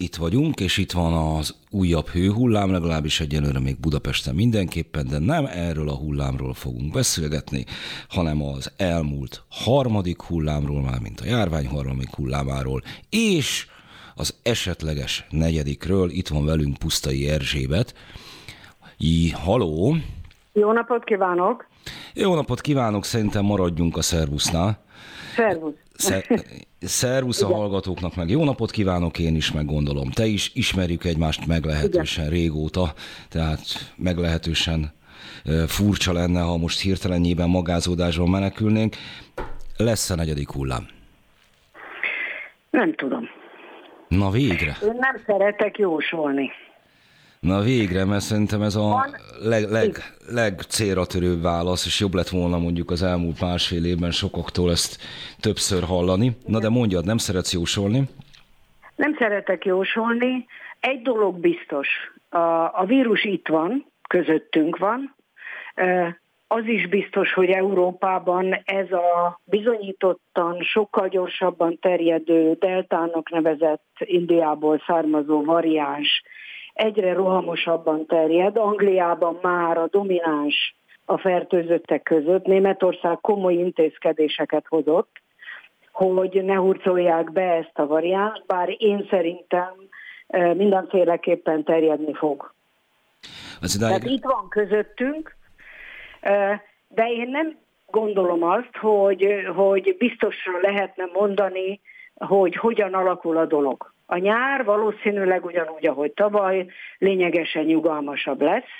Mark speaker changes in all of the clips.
Speaker 1: itt vagyunk, és itt van az újabb hőhullám, legalábbis egyelőre még Budapesten mindenképpen, de nem erről a hullámról fogunk beszélgetni, hanem az elmúlt harmadik hullámról, már mint a járvány harmadik hullámáról, és az esetleges negyedikről. Itt van velünk Pusztai Erzsébet. Í, haló!
Speaker 2: Jó napot kívánok!
Speaker 1: Jó napot kívánok, szerintem maradjunk a szervusznál.
Speaker 2: Szervusz!
Speaker 1: Szervusz a hallgatóknak, meg jó napot kívánok én is, meg gondolom. Te is ismerjük egymást meglehetősen Igen. régóta, tehát meglehetősen furcsa lenne, ha most hirtelenjében magázódásban menekülnénk. Lesz a negyedik hullám?
Speaker 2: Nem tudom.
Speaker 1: Na végre.
Speaker 2: Én nem szeretek jósolni.
Speaker 1: Na végre, mert szerintem ez a leg, leg, legcélra törőbb válasz, és jobb lett volna mondjuk az elmúlt másfél évben sokaktól ezt többször hallani. Na de mondjad, nem szeretsz jósolni?
Speaker 2: Nem szeretek jósolni. Egy dolog biztos, a, a vírus itt van, közöttünk van, az is biztos, hogy Európában ez a bizonyítottan sokkal gyorsabban terjedő deltának nevezett Indiából származó variáns egyre rohamosabban terjed. Angliában már a domináns a fertőzöttek között. Németország komoly intézkedéseket hozott, hogy ne hurcolják be ezt a variáns, bár én szerintem mindenféleképpen terjedni fog. Az idáig... Tehát itt van közöttünk, de én nem gondolom azt, hogy, hogy biztosra lehetne mondani, hogy hogyan alakul a dolog. A nyár valószínűleg ugyanúgy, ahogy tavaly, lényegesen nyugalmasabb lesz,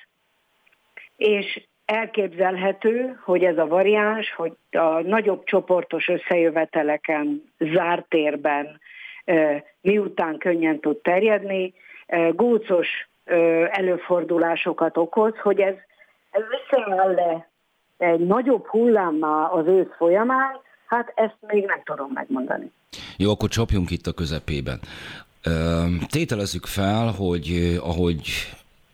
Speaker 2: és elképzelhető, hogy ez a variáns, hogy a nagyobb csoportos összejöveteleken, zárt térben, miután könnyen tud terjedni, gócos előfordulásokat okoz, hogy ez, ez visszaáll-e egy nagyobb hullámmá az ősz folyamán, hát ezt még nem tudom megmondani.
Speaker 1: Jó, akkor csapjunk itt a közepében. Tételezzük fel, hogy ahogy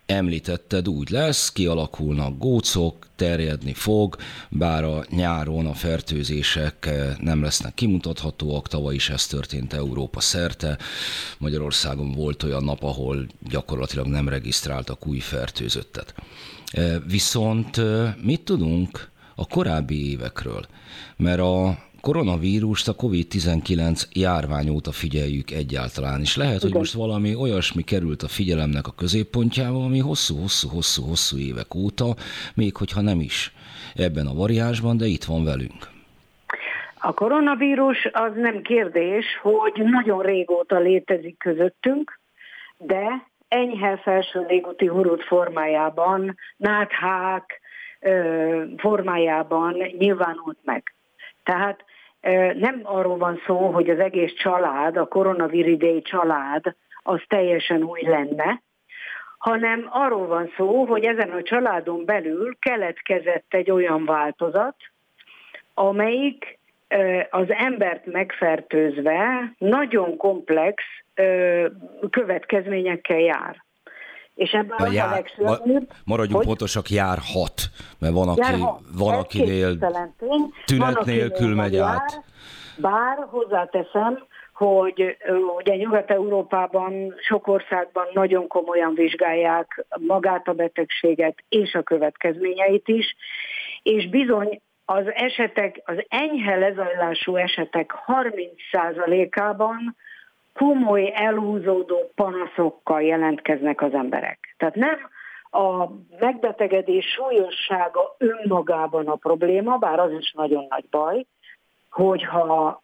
Speaker 1: említetted, úgy lesz, kialakulnak gócok, terjedni fog, bár a nyáron a fertőzések nem lesznek kimutathatóak, tavaly is ez történt Európa szerte. Magyarországon volt olyan nap, ahol gyakorlatilag nem regisztráltak új fertőzöttet. Viszont mit tudunk a korábbi évekről? Mert a koronavírust a COVID-19 járvány óta figyeljük egyáltalán, és lehet, hogy most valami olyasmi került a figyelemnek a középpontjába, ami hosszú-hosszú-hosszú-hosszú évek óta, még hogyha nem is ebben a variásban, de itt van velünk.
Speaker 2: A koronavírus az nem kérdés, hogy nagyon régóta létezik közöttünk, de enyhe felső légúti hurut formájában, náthák formájában nyilvánult meg. Tehát nem arról van szó, hogy az egész család, a koronaviridei család, az teljesen új lenne, hanem arról van szó, hogy ezen a családon belül keletkezett egy olyan változat, amelyik az embert megfertőzve nagyon komplex következményekkel jár.
Speaker 1: És ebben a, jár, a legszörnyűbb, Maradjunk hogy, pontosak, járhat, mert van, aki, járhat, van akinél tünet van, nélkül megy jár, át.
Speaker 2: Bár hozzáteszem, hogy ugye Nyugat-Európában sok országban nagyon komolyan vizsgálják magát a betegséget és a következményeit is, és bizony az esetek, az enyhe lezajlású esetek 30%-ában komoly elhúzódó panaszokkal jelentkeznek az emberek. Tehát nem a megbetegedés súlyossága önmagában a probléma, bár az is nagyon nagy baj, hogyha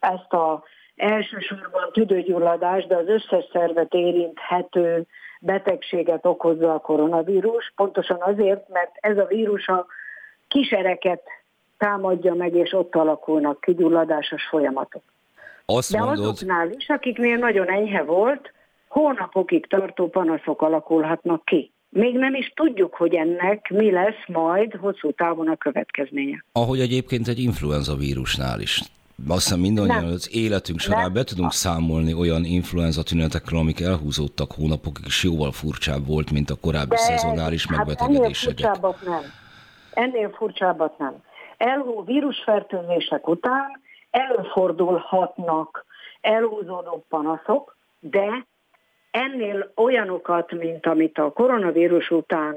Speaker 2: ezt a elsősorban tüdőgyulladás, de az összes szervet érinthető betegséget okozza a koronavírus, pontosan azért, mert ez a vírus a kisereket támadja meg, és ott alakulnak kigyulladásos folyamatok. Azt De mondod... azoknál is, akiknél nagyon enyhe volt, hónapokig tartó panaszok alakulhatnak ki. Még nem is tudjuk, hogy ennek mi lesz majd hosszú távon a következménye.
Speaker 1: Ahogy egyébként egy influenza vírusnál is azt hiszem mindannyian az életünk során nem. be tudunk számolni olyan influenza tünetekről, amik elhúzódtak hónapokig, és jóval furcsább volt, mint a korábbi De, szezonális hát megbetegedések.
Speaker 2: Ennél furcsábbat nem. Ennél furcsábbat nem. Elhú vírusfertőzések után előfordulhatnak elhúzódó panaszok, de ennél olyanokat, mint amit a koronavírus után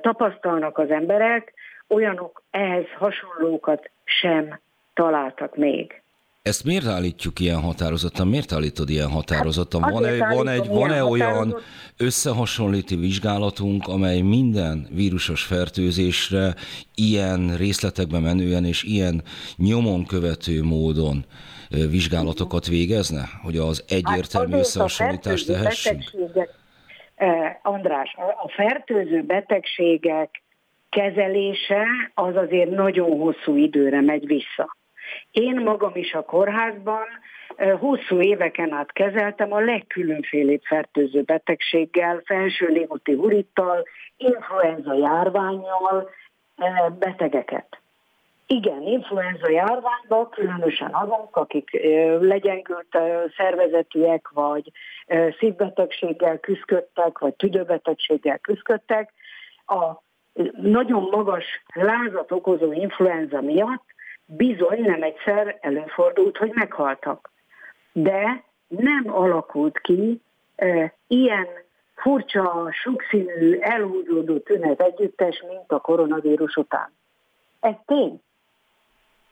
Speaker 2: tapasztalnak az emberek, olyanok ehhez hasonlókat sem találtak még.
Speaker 1: Ezt miért állítjuk ilyen határozottan? Miért állítod ilyen határozottan? Hát van-e, van egy, van-e olyan összehasonlíti vizsgálatunk, amely minden vírusos fertőzésre ilyen részletekbe menően és ilyen nyomon követő módon vizsgálatokat végezne? Hogy az egyértelmű hát összehasonlítást tehessünk?
Speaker 2: András, a fertőző betegségek kezelése az azért nagyon hosszú időre megy vissza. Én magam is a kórházban hosszú éveken át kezeltem a legkülönfélébb fertőző betegséggel, felső légúti hurittal, influenza járványjal betegeket. Igen, influenza járványban különösen azok, akik legyengült szervezetűek, vagy szívbetegséggel küzdöttek, vagy tüdőbetegséggel küzdöttek, a nagyon magas lázat okozó influenza miatt bizony nem egyszer előfordult, hogy meghaltak. De nem alakult ki e, ilyen furcsa, sokszínű, elhúzódó tünet együttes, mint a koronavírus után. Ez tény.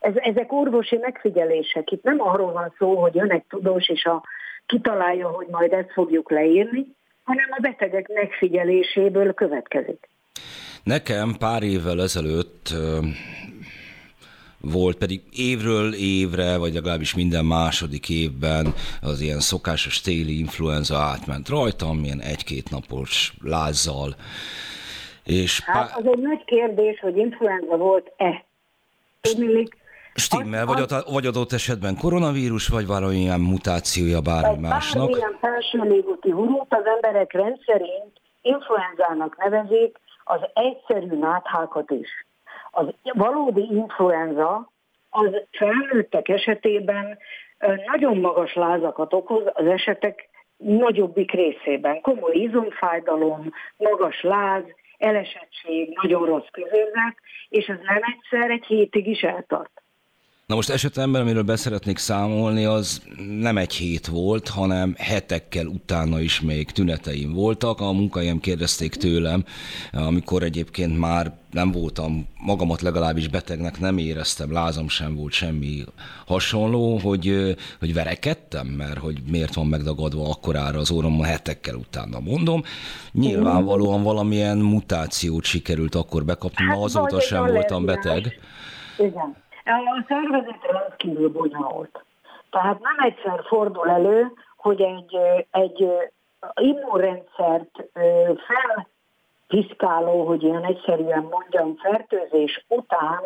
Speaker 2: Ez, ezek orvosi megfigyelések. Itt nem arról van szó, hogy jön egy tudós, és a, kitalálja, hogy majd ezt fogjuk leírni, hanem a betegek megfigyeléséből következik.
Speaker 1: Nekem pár évvel ezelőtt volt, pedig évről évre, vagy legalábbis minden második évben az ilyen szokásos téli influenza átment rajtam, ilyen egy-két napos lázzal.
Speaker 2: És hát az egy nagy kérdés, hogy influenza volt-e. Tudnilik,
Speaker 1: Stimmel, vagy, az, vagy adott esetben koronavírus, vagy valamilyen mutációja bármi másnak?
Speaker 2: Bármilyen felső légúti hurút az emberek rendszerint influenzának nevezik az egyszerű náthákat is. Az valódi influenza az felnőttek esetében nagyon magas lázakat okoz az esetek nagyobbik részében. Komoly izomfájdalom, magas láz, elesettség, nagyon rossz közérzet, és ez nem egyszer egy hétig is eltart.
Speaker 1: Na most esetemben, amiről beszeretnék számolni, az nem egy hét volt, hanem hetekkel utána is még tüneteim voltak. A munkahelyem kérdezték tőlem, amikor egyébként már nem voltam, magamat legalábbis betegnek nem éreztem, lázam sem volt semmi hasonló, hogy, hogy verekedtem, mert hogy miért van megdagadva akkorára az órom a hetekkel utána mondom. Nyilvánvalóan valamilyen mutációt sikerült akkor bekapni, hát, azóta sem voltam beteg.
Speaker 2: Igen. A szervezetre kívül bonyolult. Tehát nem egyszer fordul elő, hogy egy, egy immunrendszert felpiszkáló, hogy ilyen egyszerűen mondjam, fertőzés után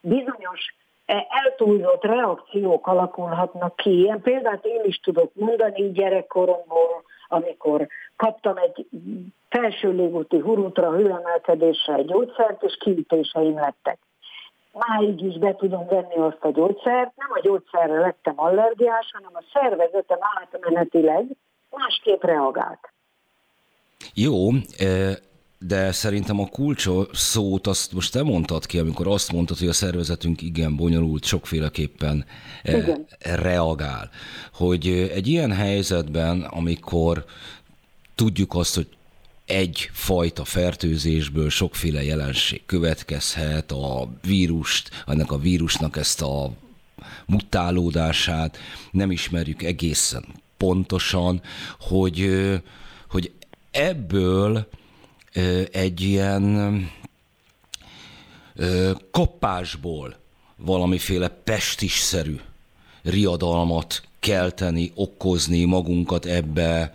Speaker 2: bizonyos e, eltúlzott reakciók alakulhatnak ki. Ilyen példát én is tudok mondani gyerekkoromból, amikor kaptam egy felső légúti hurútra hőemelkedésre egy gyógyszert, és kiütéseim lettek máig is be tudom venni azt a gyógyszert, nem a gyógyszerre lettem allergiás, hanem a szervezetem átmenetileg másképp reagált.
Speaker 1: Jó, de szerintem a kulcs szót azt most te mondtad ki, amikor azt mondtad, hogy a szervezetünk igen bonyolult, sokféleképpen igen. reagál. Hogy egy ilyen helyzetben, amikor tudjuk azt, hogy egy fajta fertőzésből sokféle jelenség következhet, a vírust, annak a vírusnak ezt a mutálódását nem ismerjük egészen pontosan, hogy, hogy ebből egy ilyen koppásból valamiféle pestisszerű riadalmat kelteni, okozni magunkat ebbe,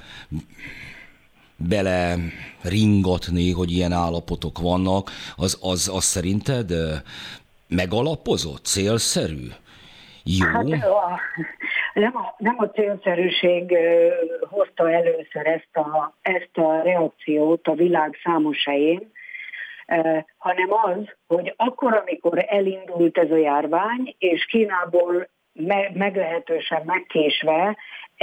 Speaker 1: bele ringatni, hogy ilyen állapotok vannak, az, az, az szerinted megalapozott, célszerű? Jó? Hát,
Speaker 2: a, nem, a, nem a célszerűség hozta először ezt a, ezt a reakciót a világ számos helyén, hanem az, hogy akkor, amikor elindult ez a járvány, és Kínából me- meglehetősen megkésve,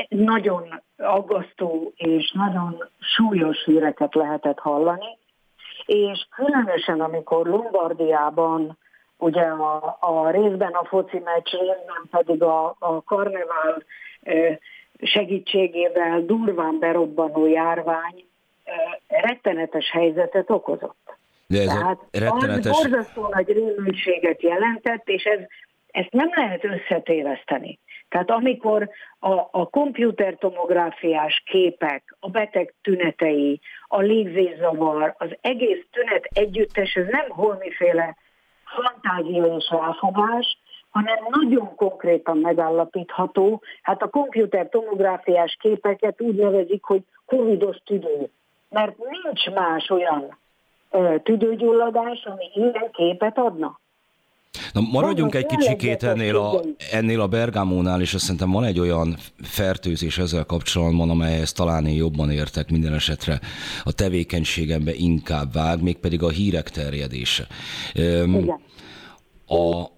Speaker 2: nagyon aggasztó és nagyon súlyos híreket lehetett hallani, és különösen amikor Lombardiában ugye a, a részben a foci meccs, részben pedig a, a karnevál segítségével durván berobbanó járvány rettenetes helyzetet okozott.
Speaker 1: De ez Tehát rettenetes...
Speaker 2: az borzasztó nagy rémültséget jelentett, és ez, ezt nem lehet összetéveszteni. Tehát amikor a, a komputertomográfiás képek, a beteg tünetei, a légzészavar, az egész tünet együttes, ez nem holmiféle fantázia és elfogás, hanem nagyon konkrétan megállapítható. Hát a komputertomográfiás képeket úgy nevezik, hogy covidos tüdő, mert nincs más olyan tüdőgyulladás, ami ilyen képet adna.
Speaker 1: Na, maradjunk egy kicsikét ennél a, ennél a Bergámónál, és azt szerintem van egy olyan fertőzés ezzel kapcsolatban, amelyhez talán én jobban értek minden esetre a tevékenységembe inkább vág, mégpedig a hírek terjedése. Igen. A,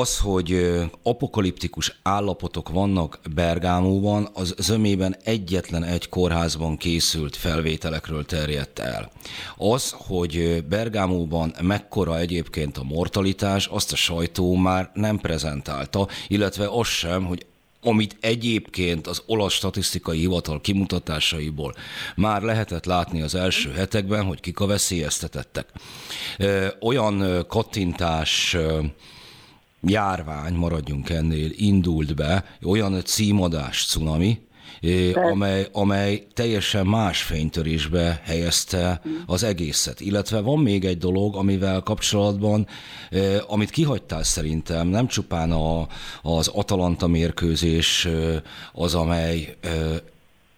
Speaker 1: az, hogy apokaliptikus állapotok vannak Bergámóban, az zömében egyetlen egy kórházban készült felvételekről terjedt el. Az, hogy Bergámóban mekkora egyébként a mortalitás, azt a sajtó már nem prezentálta, illetve az sem, hogy amit egyébként az olasz statisztikai hivatal kimutatásaiból már lehetett látni az első hetekben, hogy kik a veszélyeztetettek. Olyan kattintás járvány, maradjunk ennél, indult be, olyan címadás cunami, amely, amely teljesen más fénytörésbe helyezte az egészet. Illetve van még egy dolog, amivel kapcsolatban, amit kihagytál szerintem, nem csupán a, az Atalanta mérkőzés az, amely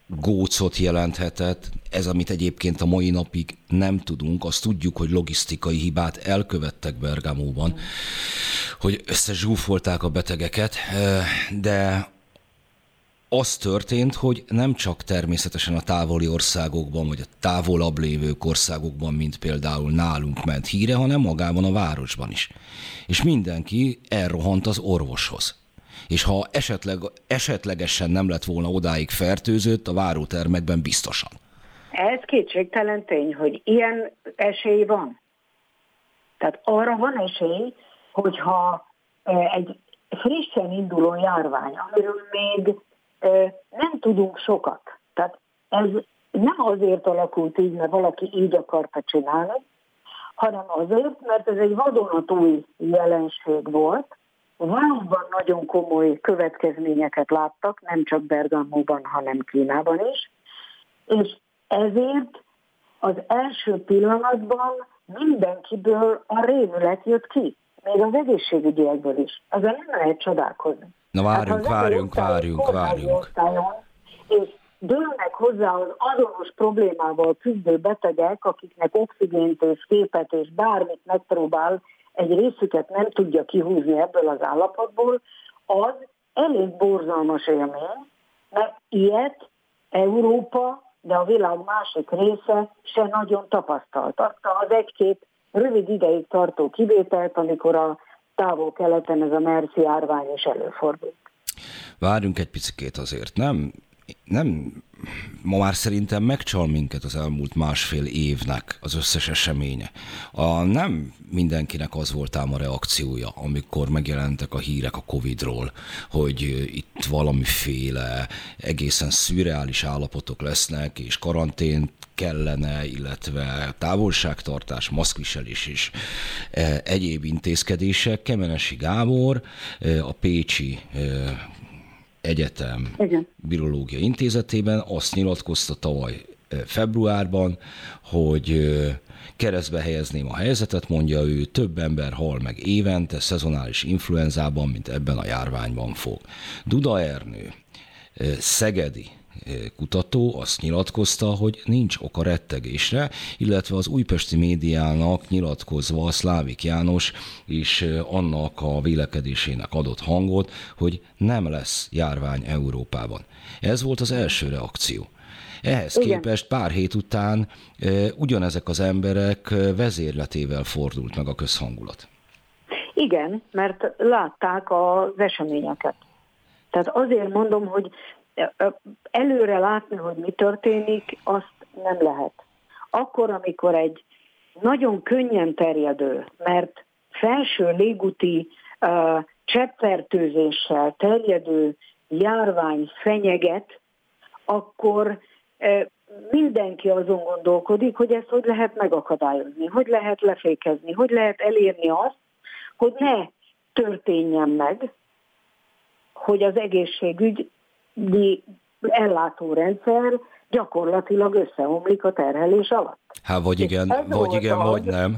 Speaker 1: gócot jelenthetett, ez, amit egyébként a mai napig nem tudunk, azt tudjuk, hogy logisztikai hibát elkövettek Bergamóban, hogy összezsúfolták a betegeket, de az történt, hogy nem csak természetesen a távoli országokban, vagy a távolabb lévő országokban, mint például nálunk ment híre, hanem magában a városban is. És mindenki elrohant az orvoshoz és ha esetleg, esetlegesen nem lett volna odáig fertőzött, a várótermekben biztosan.
Speaker 2: Ez kétségtelen tény, hogy ilyen esély van. Tehát arra van esély, hogyha egy frissen induló járvány, amiről még nem tudunk sokat. Tehát ez nem azért alakult így, mert valaki így akarta csinálni, hanem azért, mert ez egy vadonatúj jelenség volt, valóban nagyon komoly következményeket láttak, nem csak Bergamóban, hanem Kínában is, és ezért az első pillanatban mindenkiből a rémület jött ki, még az egészségügyiekből is. Azon nem lehet csodálkozni.
Speaker 1: Na várjunk, hát, várjunk, várjunk, várjunk.
Speaker 2: És dőlnek hozzá az azonos problémával küzdő betegek, akiknek oxigént és képet és bármit megpróbál egy részüket nem tudja kihúzni ebből az állapotból, az elég borzalmas élmény, mert ilyet Európa, de a világ másik része se nagyon tapasztalt. Azt az egy-két rövid ideig tartó kivételt, amikor a távol-keleten ez a Merci árvány is előfordult.
Speaker 1: Várjunk egy picit azért, nem? Nem ma már szerintem megcsal minket az elmúlt másfél évnek az összes eseménye. A, nem mindenkinek az volt ám a reakciója, amikor megjelentek a hírek a Covid-ról, hogy itt valamiféle egészen szürreális állapotok lesznek, és karantén kellene, illetve távolságtartás, maszkviselés és e, egyéb intézkedések. Kemenesi Gábor, e, a Pécsi e, Egyetem Igen. Virológia Intézetében azt nyilatkozta tavaly februárban, hogy keresztbe helyezném a helyzetet, mondja ő, több ember hal meg évente szezonális influenzában, mint ebben a járványban fog. Duda Ernő, Szegedi kutató azt nyilatkozta, hogy nincs oka rettegésre, illetve az újpesti médiának nyilatkozva Szlávik János és annak a vélekedésének adott hangot, hogy nem lesz járvány Európában. Ez volt az első reakció. Ehhez Igen. képest pár hét után e, ugyanezek az emberek vezérletével fordult meg a közhangulat.
Speaker 2: Igen, mert látták az eseményeket. Tehát azért mondom, hogy előre látni, hogy mi történik, azt nem lehet. Akkor, amikor egy nagyon könnyen terjedő, mert felső légúti uh, cseppfertőzéssel terjedő járvány fenyeget, akkor uh, mindenki azon gondolkodik, hogy ezt hogy lehet megakadályozni, hogy lehet lefékezni, hogy lehet elérni azt, hogy ne történjen meg, hogy az egészségügyi ellátórendszer gyakorlatilag összeomlik a terhelés alatt.
Speaker 1: Hát vagy igen, vagy igen, vagy nem.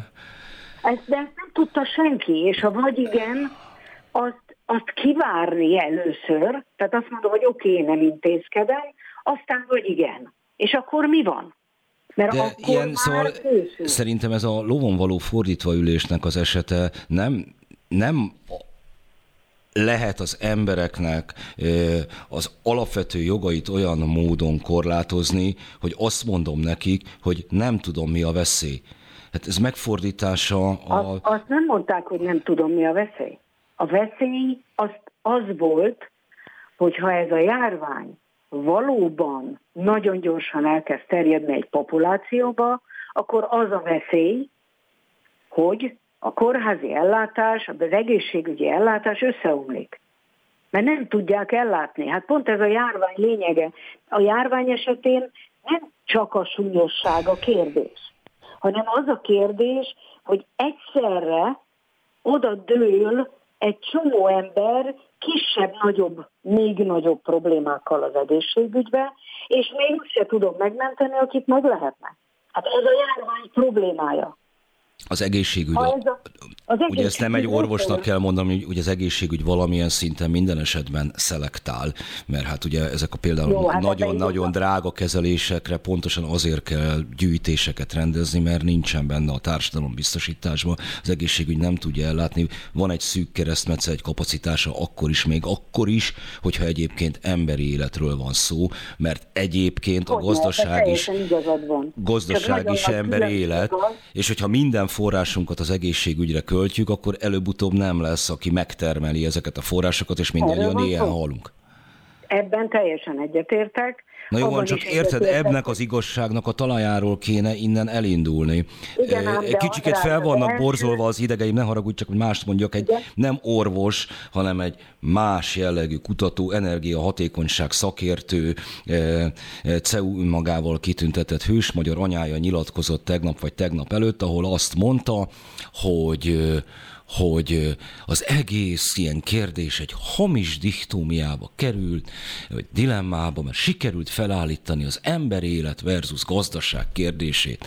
Speaker 2: Ezt, de ezt nem tudta senki, és ha vagy igen, azt, azt kivárni először, tehát azt mondom, hogy oké, okay, nem intézkedem, aztán vagy igen. És akkor mi van?
Speaker 1: Mert De akkor ilyen, szóval szerintem ez a lovon való fordítva ülésnek az esete nem, nem lehet az embereknek az alapvető jogait olyan módon korlátozni, hogy azt mondom nekik, hogy nem tudom, mi a veszély. Hát ez megfordítása
Speaker 2: a... Azt, azt nem mondták, hogy nem tudom, mi a veszély. A veszély az, az volt, hogyha ez a járvány valóban nagyon gyorsan elkezd terjedni egy populációba, akkor az a veszély, hogy a kórházi ellátás, az egészségügyi ellátás összeomlik. Mert nem tudják ellátni. Hát pont ez a járvány lényege. A járvány esetén nem csak a súlyosság a kérdés, hanem az a kérdés, hogy egyszerre oda dől egy csomó ember kisebb-nagyobb, még nagyobb problémákkal az egészségügybe, és még se tudom megmenteni, akit meg lehetne. Hát ez a járvány problémája.
Speaker 1: Az egészségügy, a, az egészségügy ugye ezt nem egy orvosnak kell mondani, hogy az egészségügy valamilyen szinten minden esetben szelektál, mert hát ugye ezek a például hát nagyon-nagyon drága kezelésekre pontosan azért kell gyűjtéseket rendezni, mert nincsen benne a társadalombiztosításban, az egészségügy nem tudja ellátni, van egy szűk keresztmetsze, egy kapacitása akkor is, még akkor is, hogyha egyébként emberi életről van szó, mert egyébként hogy a gazdaság is, gazdaság is emberi élet, és hogyha minden forrásunkat az egészségügyre költjük, akkor előbb-utóbb nem lesz, aki megtermeli ezeket a forrásokat, és mindannyian ilyen halunk.
Speaker 2: Ebben teljesen egyetértek.
Speaker 1: Na jó, van, csak érted, ebnek az igazságnak a talajáról kéne innen elindulni. Igen, ám, Kicsiket fel vannak borzolva az idegeim, ne haragudj, csak hogy mást mondjak, egy Igen. nem orvos, hanem egy más jellegű kutató, energiahatékonyság szakértő, CEU önmagával kitüntetett hős magyar anyája nyilatkozott tegnap vagy tegnap előtt, ahol azt mondta, hogy hogy az egész ilyen kérdés egy hamis dichtómiába került, vagy dilemmába, mert sikerült felállítani az ember élet versus gazdaság kérdését.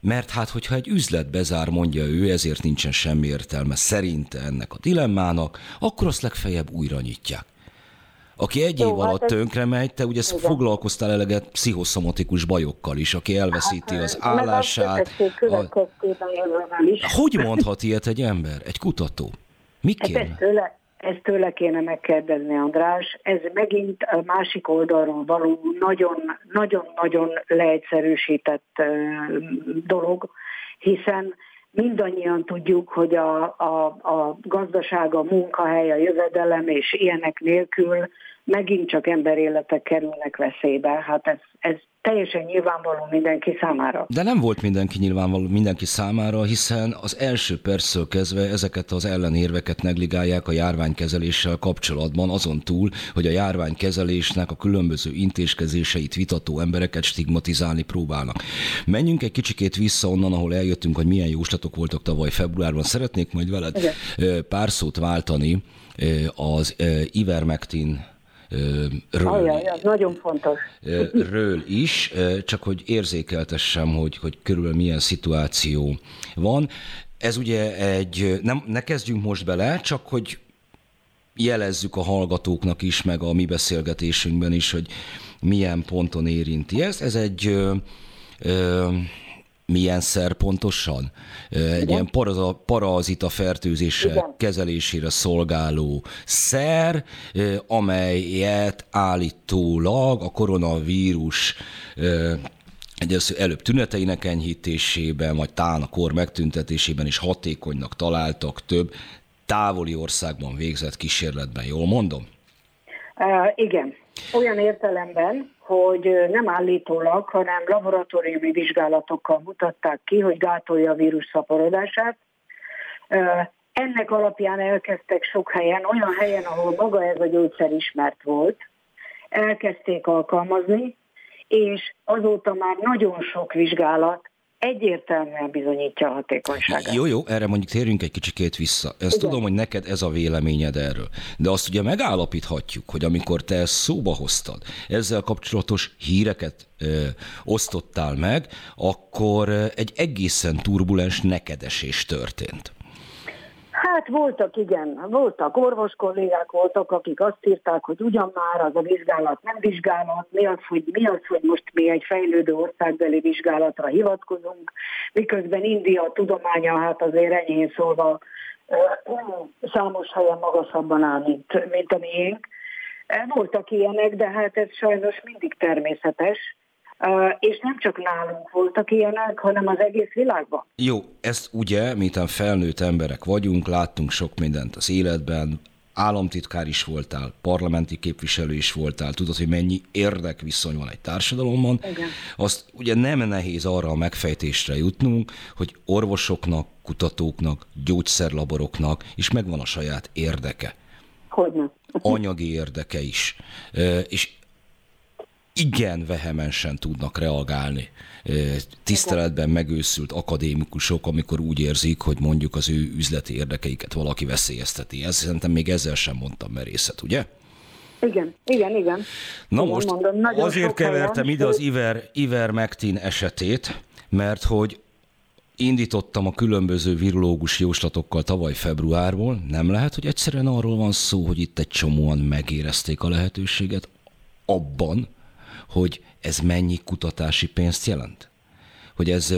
Speaker 1: Mert hát, hogyha egy üzlet bezár, mondja ő, ezért nincsen semmi értelme szerinte ennek a dilemmának, akkor azt legfeljebb újra nyitják. Aki egy Jó, év hát alatt ez... tönkre megy, te ugye igen. foglalkoztál eleget pszichoszomatikus bajokkal is, aki elveszíti hát, az állását. A... Hogy mondhat ilyet egy ember, egy kutató? Mi
Speaker 2: hát kéne? ezt, tőle, ezt tőle kéne megkérdezni, András. Ez megint a másik oldalról való nagyon-nagyon leegyszerűsített dolog, hiszen mindannyian tudjuk, hogy a, a, a gazdaság, a munkahely, a jövedelem és ilyenek nélkül megint csak emberéletek kerülnek veszélybe. Hát ez, ez teljesen nyilvánvaló mindenki számára.
Speaker 1: De nem volt mindenki nyilvánvaló mindenki számára, hiszen az első percről kezdve ezeket az ellenérveket negligálják a járványkezeléssel kapcsolatban, azon túl, hogy a járványkezelésnek a különböző intézkedéseit vitató embereket stigmatizálni próbálnak. Menjünk egy kicsikét vissza onnan, ahol eljöttünk, hogy milyen jóslatok voltak tavaly februárban. Szeretnék majd veled Igen. pár szót váltani az Ivermectin
Speaker 2: ről, Ajaj, nagyon fontos.
Speaker 1: ről is, csak hogy érzékeltessem, hogy, hogy körülbelül milyen szituáció van. Ez ugye egy, nem, ne kezdjünk most bele, csak hogy jelezzük a hallgatóknak is, meg a mi beszélgetésünkben is, hogy milyen ponton érinti ezt. Ez egy ö, ö, milyen szer pontosan? Egy Igen. ilyen paraza, parazita fertőzése Igen. kezelésére szolgáló szer, amelyet állítólag a koronavírus egy előbb tüneteinek enyhítésében, vagy talán a kor megtüntetésében is hatékonynak találtak több távoli országban végzett kísérletben. Jól mondom?
Speaker 2: Uh, igen. Olyan értelemben, hogy nem állítólag, hanem laboratóriumi vizsgálatokkal mutatták ki, hogy gátolja a vírus szaporodását. Ennek alapján elkezdtek sok helyen, olyan helyen, ahol maga ez a gyógyszer ismert volt, elkezdték alkalmazni, és azóta már nagyon sok vizsgálat egyértelműen bizonyítja a hatékonyságát.
Speaker 1: Jó, jó, erre mondjuk térjünk egy kicsikét vissza. Ezt Igen. tudom, hogy neked ez a véleményed erről. De azt ugye megállapíthatjuk, hogy amikor te ezt szóba hoztad, ezzel kapcsolatos híreket ö, osztottál meg, akkor egy egészen turbulens nekedesés történt.
Speaker 2: Hát voltak, igen, voltak orvos kollégák voltak, akik azt írták, hogy ugyan már az a vizsgálat nem vizsgálat, mi az, hogy, mi az, hogy most mi egy fejlődő országbeli vizsgálatra hivatkozunk, miközben India tudománya, hát azért enyhén szólva számos helyen magasabban áll, mint, mint a miénk. Voltak ilyenek, de hát ez sajnos mindig természetes és nem csak nálunk voltak ilyenek, hanem az egész világban.
Speaker 1: Jó, ezt ugye, miután felnőtt emberek vagyunk, láttunk sok mindent az életben, államtitkár is voltál, parlamenti képviselő is voltál, tudod, hogy mennyi érdekviszony van egy társadalomban. Igen. Azt ugye nem nehéz arra a megfejtésre jutnunk, hogy orvosoknak, kutatóknak, gyógyszerlaboroknak is megvan a saját érdeke.
Speaker 2: Hogyne.
Speaker 1: Anyagi érdeke is. És igen vehemensen tudnak reagálni tiszteletben megőszült akadémikusok, amikor úgy érzik, hogy mondjuk az ő üzleti érdekeiket valaki veszélyezteti. Ez szerintem még ezzel sem mondtam merészet, ugye?
Speaker 2: Igen, igen, igen.
Speaker 1: Na igen, most mondom, azért kevertem ide az Iver, Iver Mektin esetét, mert hogy indítottam a különböző virológus jóslatokkal tavaly februárból. Nem lehet, hogy egyszerűen arról van szó, hogy itt egy csomóan megérezték a lehetőséget abban, hogy ez mennyi kutatási pénzt jelent? Hogy ez,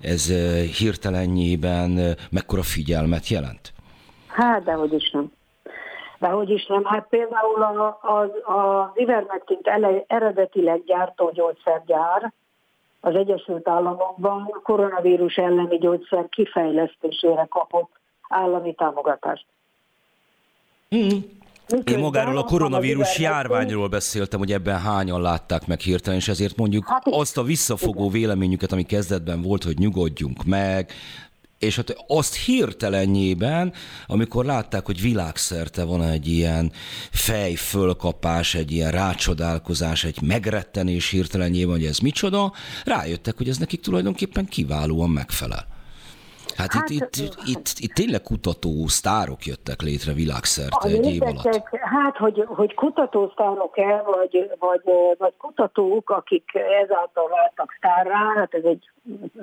Speaker 1: ez hirtelenjében mekkora figyelmet jelent?
Speaker 2: Hát, de hogy is nem. De hogy is nem. Hát például az, az Ivermectint eredetileg gyártó gyógyszergyár az Egyesült Államokban a koronavírus elleni gyógyszer kifejlesztésére kapott állami támogatást.
Speaker 1: Mm. Én magáról a koronavírus járványról beszéltem, hogy ebben hányan látták meg hirtelen, és ezért mondjuk hát, azt a visszafogó véleményüket, ami kezdetben volt, hogy nyugodjunk meg, és hát azt hirtelenjében, amikor látták, hogy világszerte van egy ilyen fejfölkapás, egy ilyen rácsodálkozás, egy megrettenés hirtelenjében, hogy ez micsoda, rájöttek, hogy ez nekik tulajdonképpen kiválóan megfelel. Hát, hát itt, itt, itt, itt tényleg kutató sztárok jöttek létre világszerte egy év alatt.
Speaker 2: Hát, hogy, hogy kutató sztárok-e, vagy, vagy, vagy kutatók, akik ezáltal váltak sztárrá, hát ez egy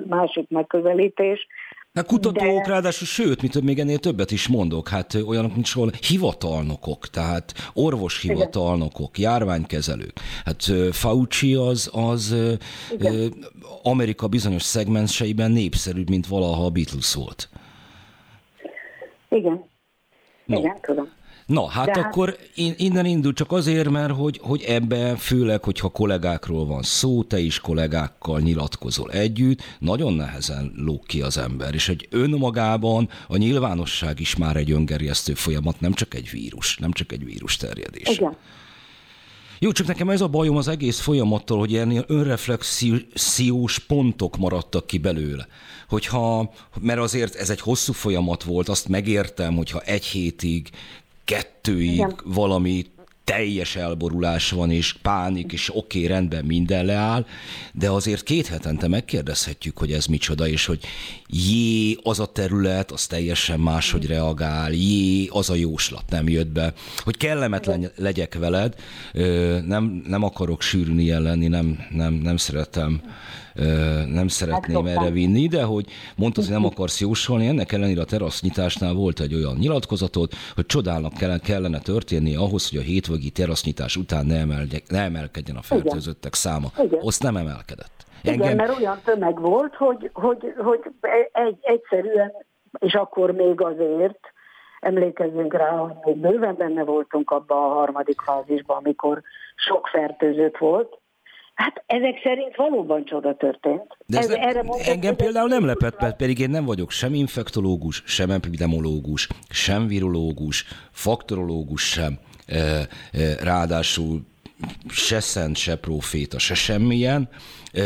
Speaker 2: másik megközelítés,
Speaker 1: Hát kutatók, de... ráadásul, sőt, mit még ennél többet is mondok, hát olyanok, mint soha hivatalnokok, tehát orvoshivatalnokok, járványkezelők. Hát Fauci az, az Amerika bizonyos szegmenseiben népszerűbb, mint valaha a Beatles volt.
Speaker 2: Igen. No. Igen, tudom.
Speaker 1: Na, hát De akkor hát... innen indul csak azért, mert hogy, hogy ebben főleg, hogyha kollégákról van szó, te is kollégákkal nyilatkozol együtt, nagyon nehezen lók ki az ember, és egy önmagában a nyilvánosság is már egy öngerjesztő folyamat, nem csak egy vírus, nem csak egy vírus terjedés.
Speaker 2: Igen.
Speaker 1: Jó, csak nekem ez a bajom az egész folyamattól, hogy ilyen önreflexiós pontok maradtak ki belőle. Hogyha, mert azért ez egy hosszú folyamat volt, azt megértem, hogyha egy hétig kettőig Igen. valami teljes elborulás van, és pánik, és oké, okay, rendben, minden leáll, de azért két hetente megkérdezhetjük, hogy ez micsoda, és hogy jé, az a terület, az teljesen máshogy reagál, jé, az a jóslat nem jött be. Hogy kellemetlen legyek veled, nem, nem akarok sűrűn ilyen lenni, nem, nem, nem szeretem nem szeretném erre vinni, de hogy mondtad, hogy nem akarsz jósolni, ennek ellenére a terasznyitásnál volt egy olyan nyilatkozatod, hogy csodálnak kellene történni ahhoz, hogy a hétvégi terasznyitás után ne, emelje, ne emelkedjen a fertőzöttek száma. Igen. Azt nem emelkedett.
Speaker 2: Engem... Igen, mert olyan tömeg volt, hogy, hogy, hogy egy, egyszerűen, és akkor még azért, emlékezzünk rá, hogy még bőven benne voltunk abban a harmadik fázisban, amikor sok fertőzött volt, Hát ezek szerint valóban csoda történt.
Speaker 1: De ez, ez nem, erre mondom, engem például nem lepett, mert pedig én nem vagyok sem infektológus, sem epidemológus, sem virológus, faktorológus sem, e, e, ráadásul se szent, se proféta, se semmilyen. E,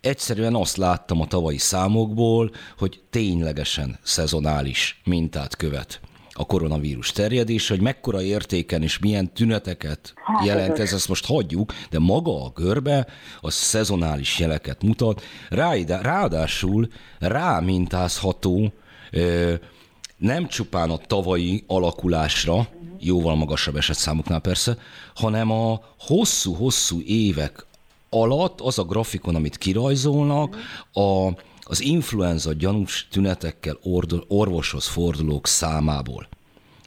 Speaker 1: egyszerűen azt láttam a tavalyi számokból, hogy ténylegesen szezonális mintát követ a koronavírus terjedés, hogy mekkora értéken és milyen tüneteket hát, jelent ez, ezt most hagyjuk, de maga a görbe a szezonális jeleket mutat, ráadásul rámintázható nem csupán a tavalyi alakulásra, jóval magasabb esetszámoknál persze, hanem a hosszú-hosszú évek alatt az a grafikon, amit kirajzolnak, a az influenza gyanús tünetekkel orvoshoz fordulók számából.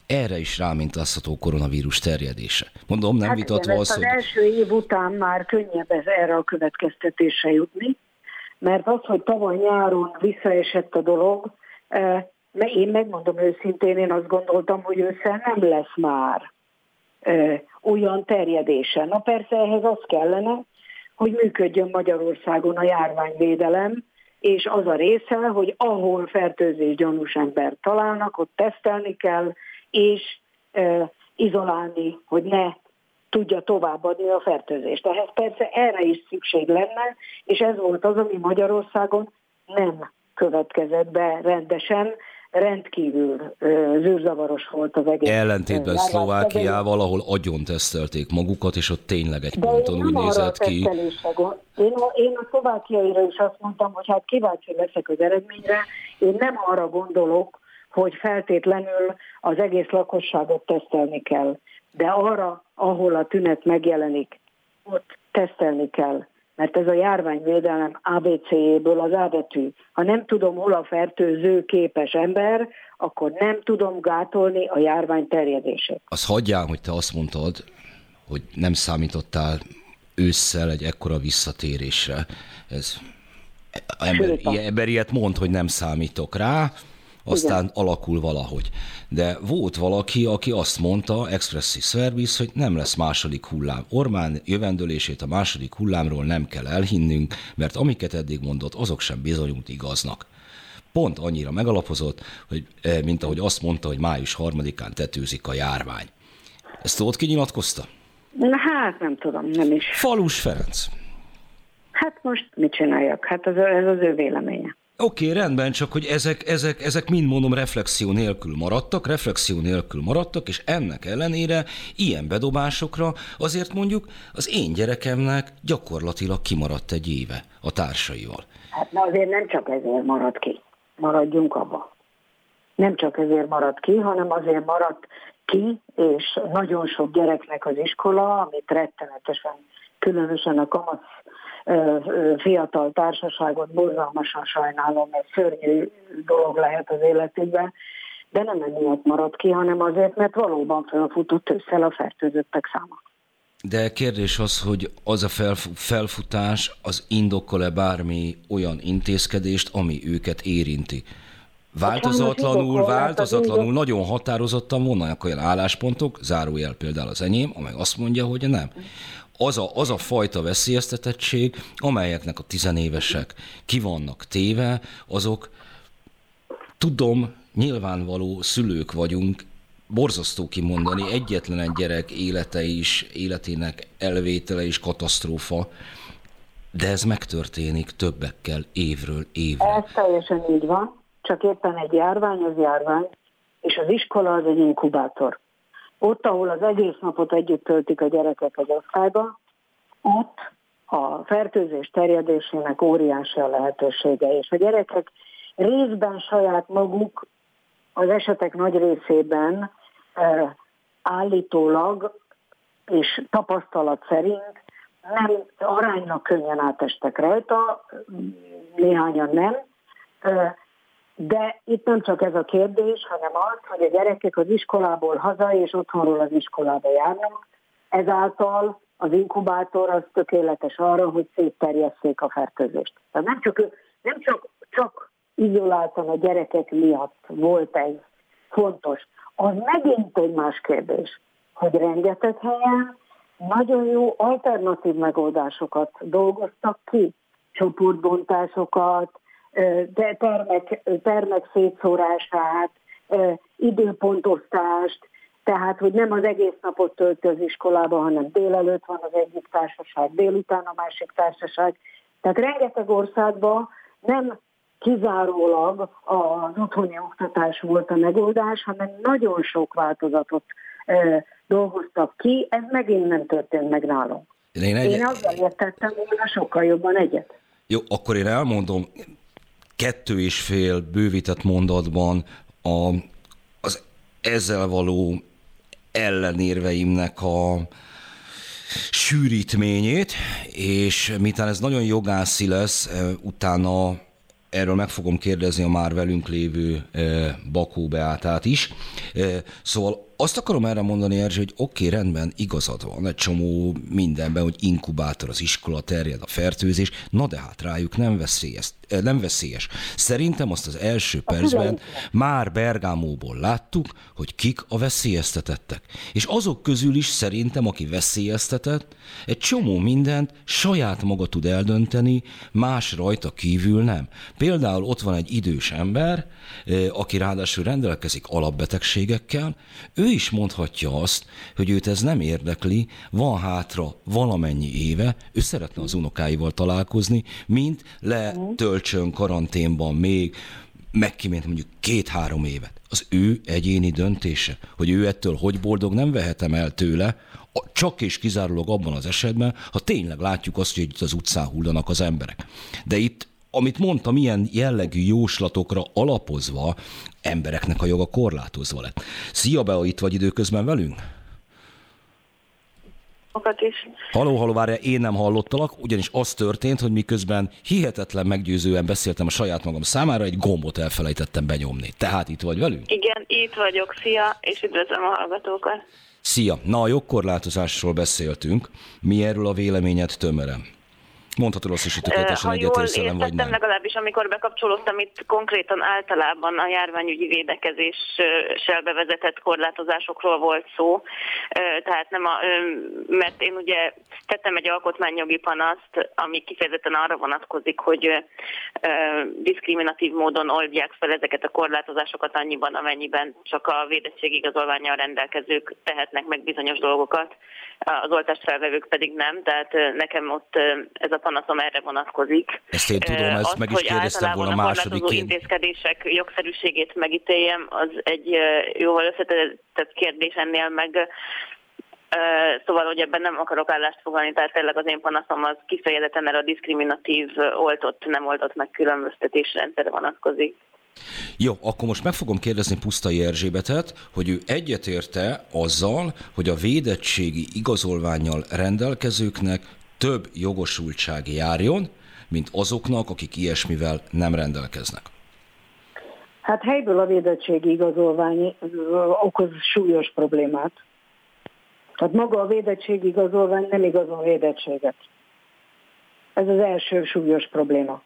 Speaker 1: Erre is rámintázható koronavírus terjedése. Mondom, nem hát vitatva
Speaker 2: az, hogy... Az első év után már könnyebb ez erre a következtetésre jutni, mert az, hogy tavaly nyáron visszaesett a dolog, eh, mert én megmondom őszintén, én azt gondoltam, hogy ősszel nem lesz már eh, olyan terjedése. Na persze ehhez az kellene, hogy működjön Magyarországon a járványvédelem, és az a része, hogy ahol fertőzés gyanús ember találnak, ott tesztelni kell, és e, izolálni, hogy ne tudja továbbadni a fertőzést. Ehhez persze erre is szükség lenne, és ez volt az, ami Magyarországon nem következett be rendesen, rendkívül zűrzavaros volt az egész.
Speaker 1: Ellentétben Szlovákiával, ahol agyon tesztelték magukat, és ott tényleg egy De ponton úgy nézett ki.
Speaker 2: Én, én a szlovákiaira is azt mondtam, hogy hát kíváncsi leszek az eredményre. Én nem arra gondolok, hogy feltétlenül az egész lakosságot tesztelni kell, de arra, ahol a tünet megjelenik, ott tesztelni kell mert ez a járványvédelem ABC-ből az A betű. Ha nem tudom, hol a fertőző képes ember, akkor nem tudom gátolni a járvány terjedését.
Speaker 1: Az hagyjál, hogy te azt mondtad, hogy nem számítottál ősszel egy ekkora visszatérésre. Ez ember, ember ilyet mond, hogy nem számítok rá, aztán Igen. alakul valahogy. De volt valaki, aki azt mondta, expressis verbis, hogy nem lesz második hullám. Ormán jövendőlését a második hullámról nem kell elhinnünk, mert amiket eddig mondott, azok sem bizonyult igaznak. Pont annyira megalapozott, hogy, eh, mint ahogy azt mondta, hogy május harmadikán tetőzik a járvány. Ezt ott kinyilatkozta?
Speaker 2: Na hát nem tudom, nem is.
Speaker 1: Falus Ferenc.
Speaker 2: Hát most mit csináljak? Hát ez, ez az ő véleménye.
Speaker 1: Oké, okay, rendben, csak hogy ezek, ezek, ezek mind mondom reflexió nélkül maradtak, reflexió nélkül maradtak, és ennek ellenére ilyen bedobásokra azért mondjuk az én gyerekemnek gyakorlatilag kimaradt egy éve a társaival.
Speaker 2: Hát na azért nem csak ezért maradt ki, maradjunk abba. Nem csak ezért maradt ki, hanem azért maradt ki, és nagyon sok gyereknek az iskola, amit rettenetesen, különösen a kamasz fiatal társaságot borzalmasan sajnálom, egy szörnyű dolog lehet az életükben, de nem emiatt maradt ki, hanem azért, mert valóban felfutott össze a fertőzöttek száma.
Speaker 1: De kérdés az, hogy az a felfutás az indokkol-e bármi olyan intézkedést, ami őket érinti. Változatlanul, változatlanul, nagyon határozottan vannak olyan álláspontok, zárójel például az enyém, amely azt mondja, hogy nem az a, az a fajta veszélyeztetettség, amelyeknek a tizenévesek ki vannak téve, azok tudom, nyilvánvaló szülők vagyunk, borzasztó kimondani, egyetlen egy gyerek élete is, életének elvétele is katasztrófa, de ez megtörténik többekkel évről évre.
Speaker 2: Ez teljesen így van, csak éppen egy járvány az járvány, és az iskola az egy inkubátor. Ott, ahol az egész napot együtt töltik a gyerekek az osztályba, ott a fertőzés terjedésének óriási a lehetősége, és a gyerekek részben saját maguk az esetek nagy részében állítólag és tapasztalat szerint nem aránynak könnyen átestek rajta, néhányan nem, de itt nem csak ez a kérdés, hanem az, hogy a gyerekek az iskolából haza és otthonról az iskolába járnak, ezáltal az inkubátor az tökéletes arra, hogy szétterjesszék a fertőzést. Tehát nem csak, nem csak, csak izoláltan a gyerekek miatt volt ez fontos. Az megint egy más kérdés, hogy rengeteg helyen nagyon jó alternatív megoldásokat dolgoztak ki, csoportbontásokat, de termek, termek szétszórását, időpontosztást, tehát, hogy nem az egész napot tölt az iskolába, hanem délelőtt van az egyik társaság, délután a másik társaság. Tehát rengeteg országban nem kizárólag az otthoni oktatás volt a megoldás, hanem nagyon sok változatot e, dolgoztak ki, ez megint nem történt meg nálunk. Én, egy... én azzal értettem volna sokkal jobban egyet.
Speaker 1: Jó, akkor én elmondom kettő és fél bővített mondatban a, az ezzel való ellenérveimnek a sűrítményét, és miután ez nagyon jogászi lesz, utána erről meg fogom kérdezni a már velünk lévő Bakó Beátát is. Szóval azt akarom erre mondani, Erzsé, hogy oké, okay, rendben, igazad van egy csomó mindenben, hogy inkubátor az iskola, terjed a fertőzés, na de hát rájuk nem veszélyes. Eh, nem veszélyes. Szerintem azt az első percben már Bergámóból láttuk, hogy kik a veszélyeztetettek. És azok közül is szerintem, aki veszélyeztetett, egy csomó mindent saját maga tud eldönteni, más rajta kívül nem. Például ott van egy idős ember, eh, aki ráadásul rendelkezik alapbetegségekkel, ő is mondhatja azt, hogy őt ez nem érdekli, van hátra valamennyi éve, ő szeretne az unokáival találkozni, mint letöltsön karanténban még, megkiment mondjuk két-három évet. Az ő egyéni döntése, hogy ő ettől hogy boldog, nem vehetem el tőle, csak és kizárólag abban az esetben, ha tényleg látjuk azt, hogy itt az utcán hullanak az emberek. De itt amit mondtam, ilyen jellegű jóslatokra alapozva embereknek a joga korlátozva lett. Szia, Bea, itt vagy időközben velünk?
Speaker 3: is.
Speaker 1: Haló, haló, várja, én nem hallottalak, ugyanis az történt, hogy miközben hihetetlen meggyőzően beszéltem a saját magam számára, egy gombot elfelejtettem benyomni. Tehát itt vagy velünk?
Speaker 3: Igen, itt vagyok. Szia, és üdvözlöm a hallgatókat.
Speaker 1: Szia! Na, a jogkorlátozásról beszéltünk. Mi erről a véleményed tömören? Mondhatod azt is, hogy tökéletesen egyetértelem vagy nem.
Speaker 3: legalábbis, amikor bekapcsolódtam, itt konkrétan általában a járványügyi védekezéssel bevezetett korlátozásokról volt szó. Tehát nem a, mert én ugye tettem egy alkotmányjogi panaszt, ami kifejezetten arra vonatkozik, hogy diszkriminatív módon oldják fel ezeket a korlátozásokat annyiban, amennyiben csak a védettségigazolványjal rendelkezők tehetnek meg bizonyos dolgokat, az oltást felvevők pedig nem, tehát nekem ott ez a panaszom erre vonatkozik.
Speaker 1: Ezt én tudom, ezt az, meg is kérdeztem volna másodiként.
Speaker 3: intézkedések jogszerűségét megítéljem, az egy jóval összetett kérdés ennél meg Szóval, hogy ebben nem akarok állást foglalni, tehát tényleg az én panaszom az kifejezetten erre a diszkriminatív oltott, nem oltott megkülönböztetés rendszerre vonatkozik.
Speaker 1: Jó, akkor most meg fogom kérdezni Pusztai Erzsébetet, hogy ő egyetérte azzal, hogy a védettségi igazolványjal rendelkezőknek több jogosultság járjon, mint azoknak, akik ilyesmivel nem rendelkeznek.
Speaker 2: Hát helyből a védettségi igazolvány okoz súlyos problémát. Tehát maga a védettségi igazolvány nem igazol védettséget. Ez az első súlyos probléma.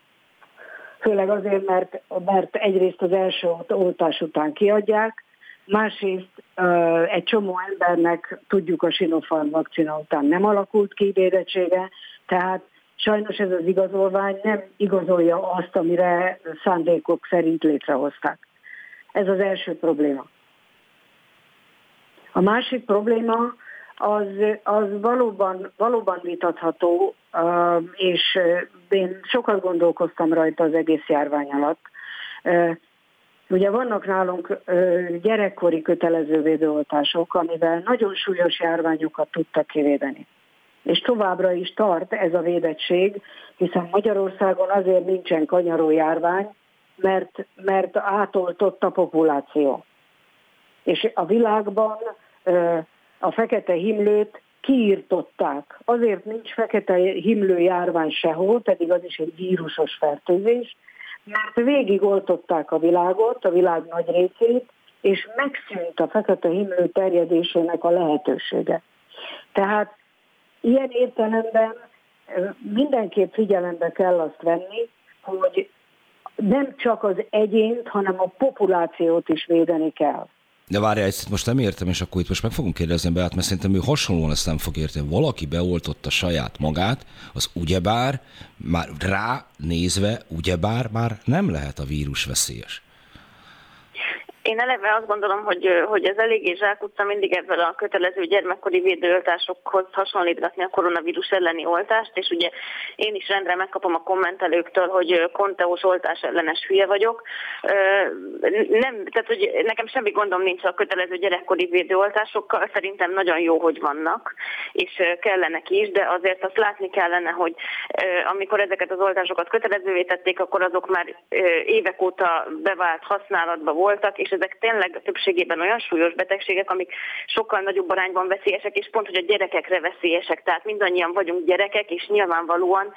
Speaker 2: Főleg azért, mert, mert egyrészt az első oltás után kiadják, másrészt egy csomó embernek tudjuk a Sinopharm vakcina után nem alakult ki védettsége, tehát sajnos ez az igazolvány nem igazolja azt, amire szándékok szerint létrehozták. Ez az első probléma. A másik probléma az, az valóban, valóban vitatható, és én sokat gondolkoztam rajta az egész járvány alatt. Ugye vannak nálunk gyerekkori kötelező védőoltások, amivel nagyon súlyos járványokat tudtak kivédeni. És továbbra is tart ez a védettség, hiszen Magyarországon azért nincsen kanyaró járvány, mert, mert átoltott a populáció. És a világban a fekete himlőt kiírtották. Azért nincs fekete himlő járvány sehol, pedig az is egy vírusos fertőzés, mert végigoltották a világot, a világ nagy részét, és megszűnt a fekete himlő terjedésének a lehetősége. Tehát ilyen értelemben mindenképp figyelembe kell azt venni, hogy nem csak az egyént, hanem a populációt is védeni kell.
Speaker 1: De várjál, ezt most nem értem, és akkor itt most meg fogunk kérdezni be, mert szerintem ő hasonlóan ezt nem fog érteni. Valaki beoltotta saját magát, az ugyebár, már rá nézve, ugyebár már nem lehet a vírus veszélyes.
Speaker 3: Én eleve azt gondolom, hogy, hogy ez eléggé zsákutca mindig ebből a kötelező gyermekkori védőoltásokhoz hasonlítgatni a koronavírus elleni oltást, és ugye én is rendre megkapom a kommentelőktől, hogy konteós oltás ellenes hülye vagyok. Nem, tehát hogy nekem semmi gondom nincs a kötelező gyerekkori védőoltásokkal, szerintem nagyon jó, hogy vannak, és kellenek is, de azért azt látni kellene, hogy amikor ezeket az oltásokat kötelezővé tették, akkor azok már évek óta bevált használatban voltak, és ezek tényleg a többségében olyan súlyos betegségek, amik sokkal nagyobb arányban veszélyesek, és pont, hogy a gyerekekre veszélyesek. Tehát mindannyian vagyunk gyerekek, és nyilvánvalóan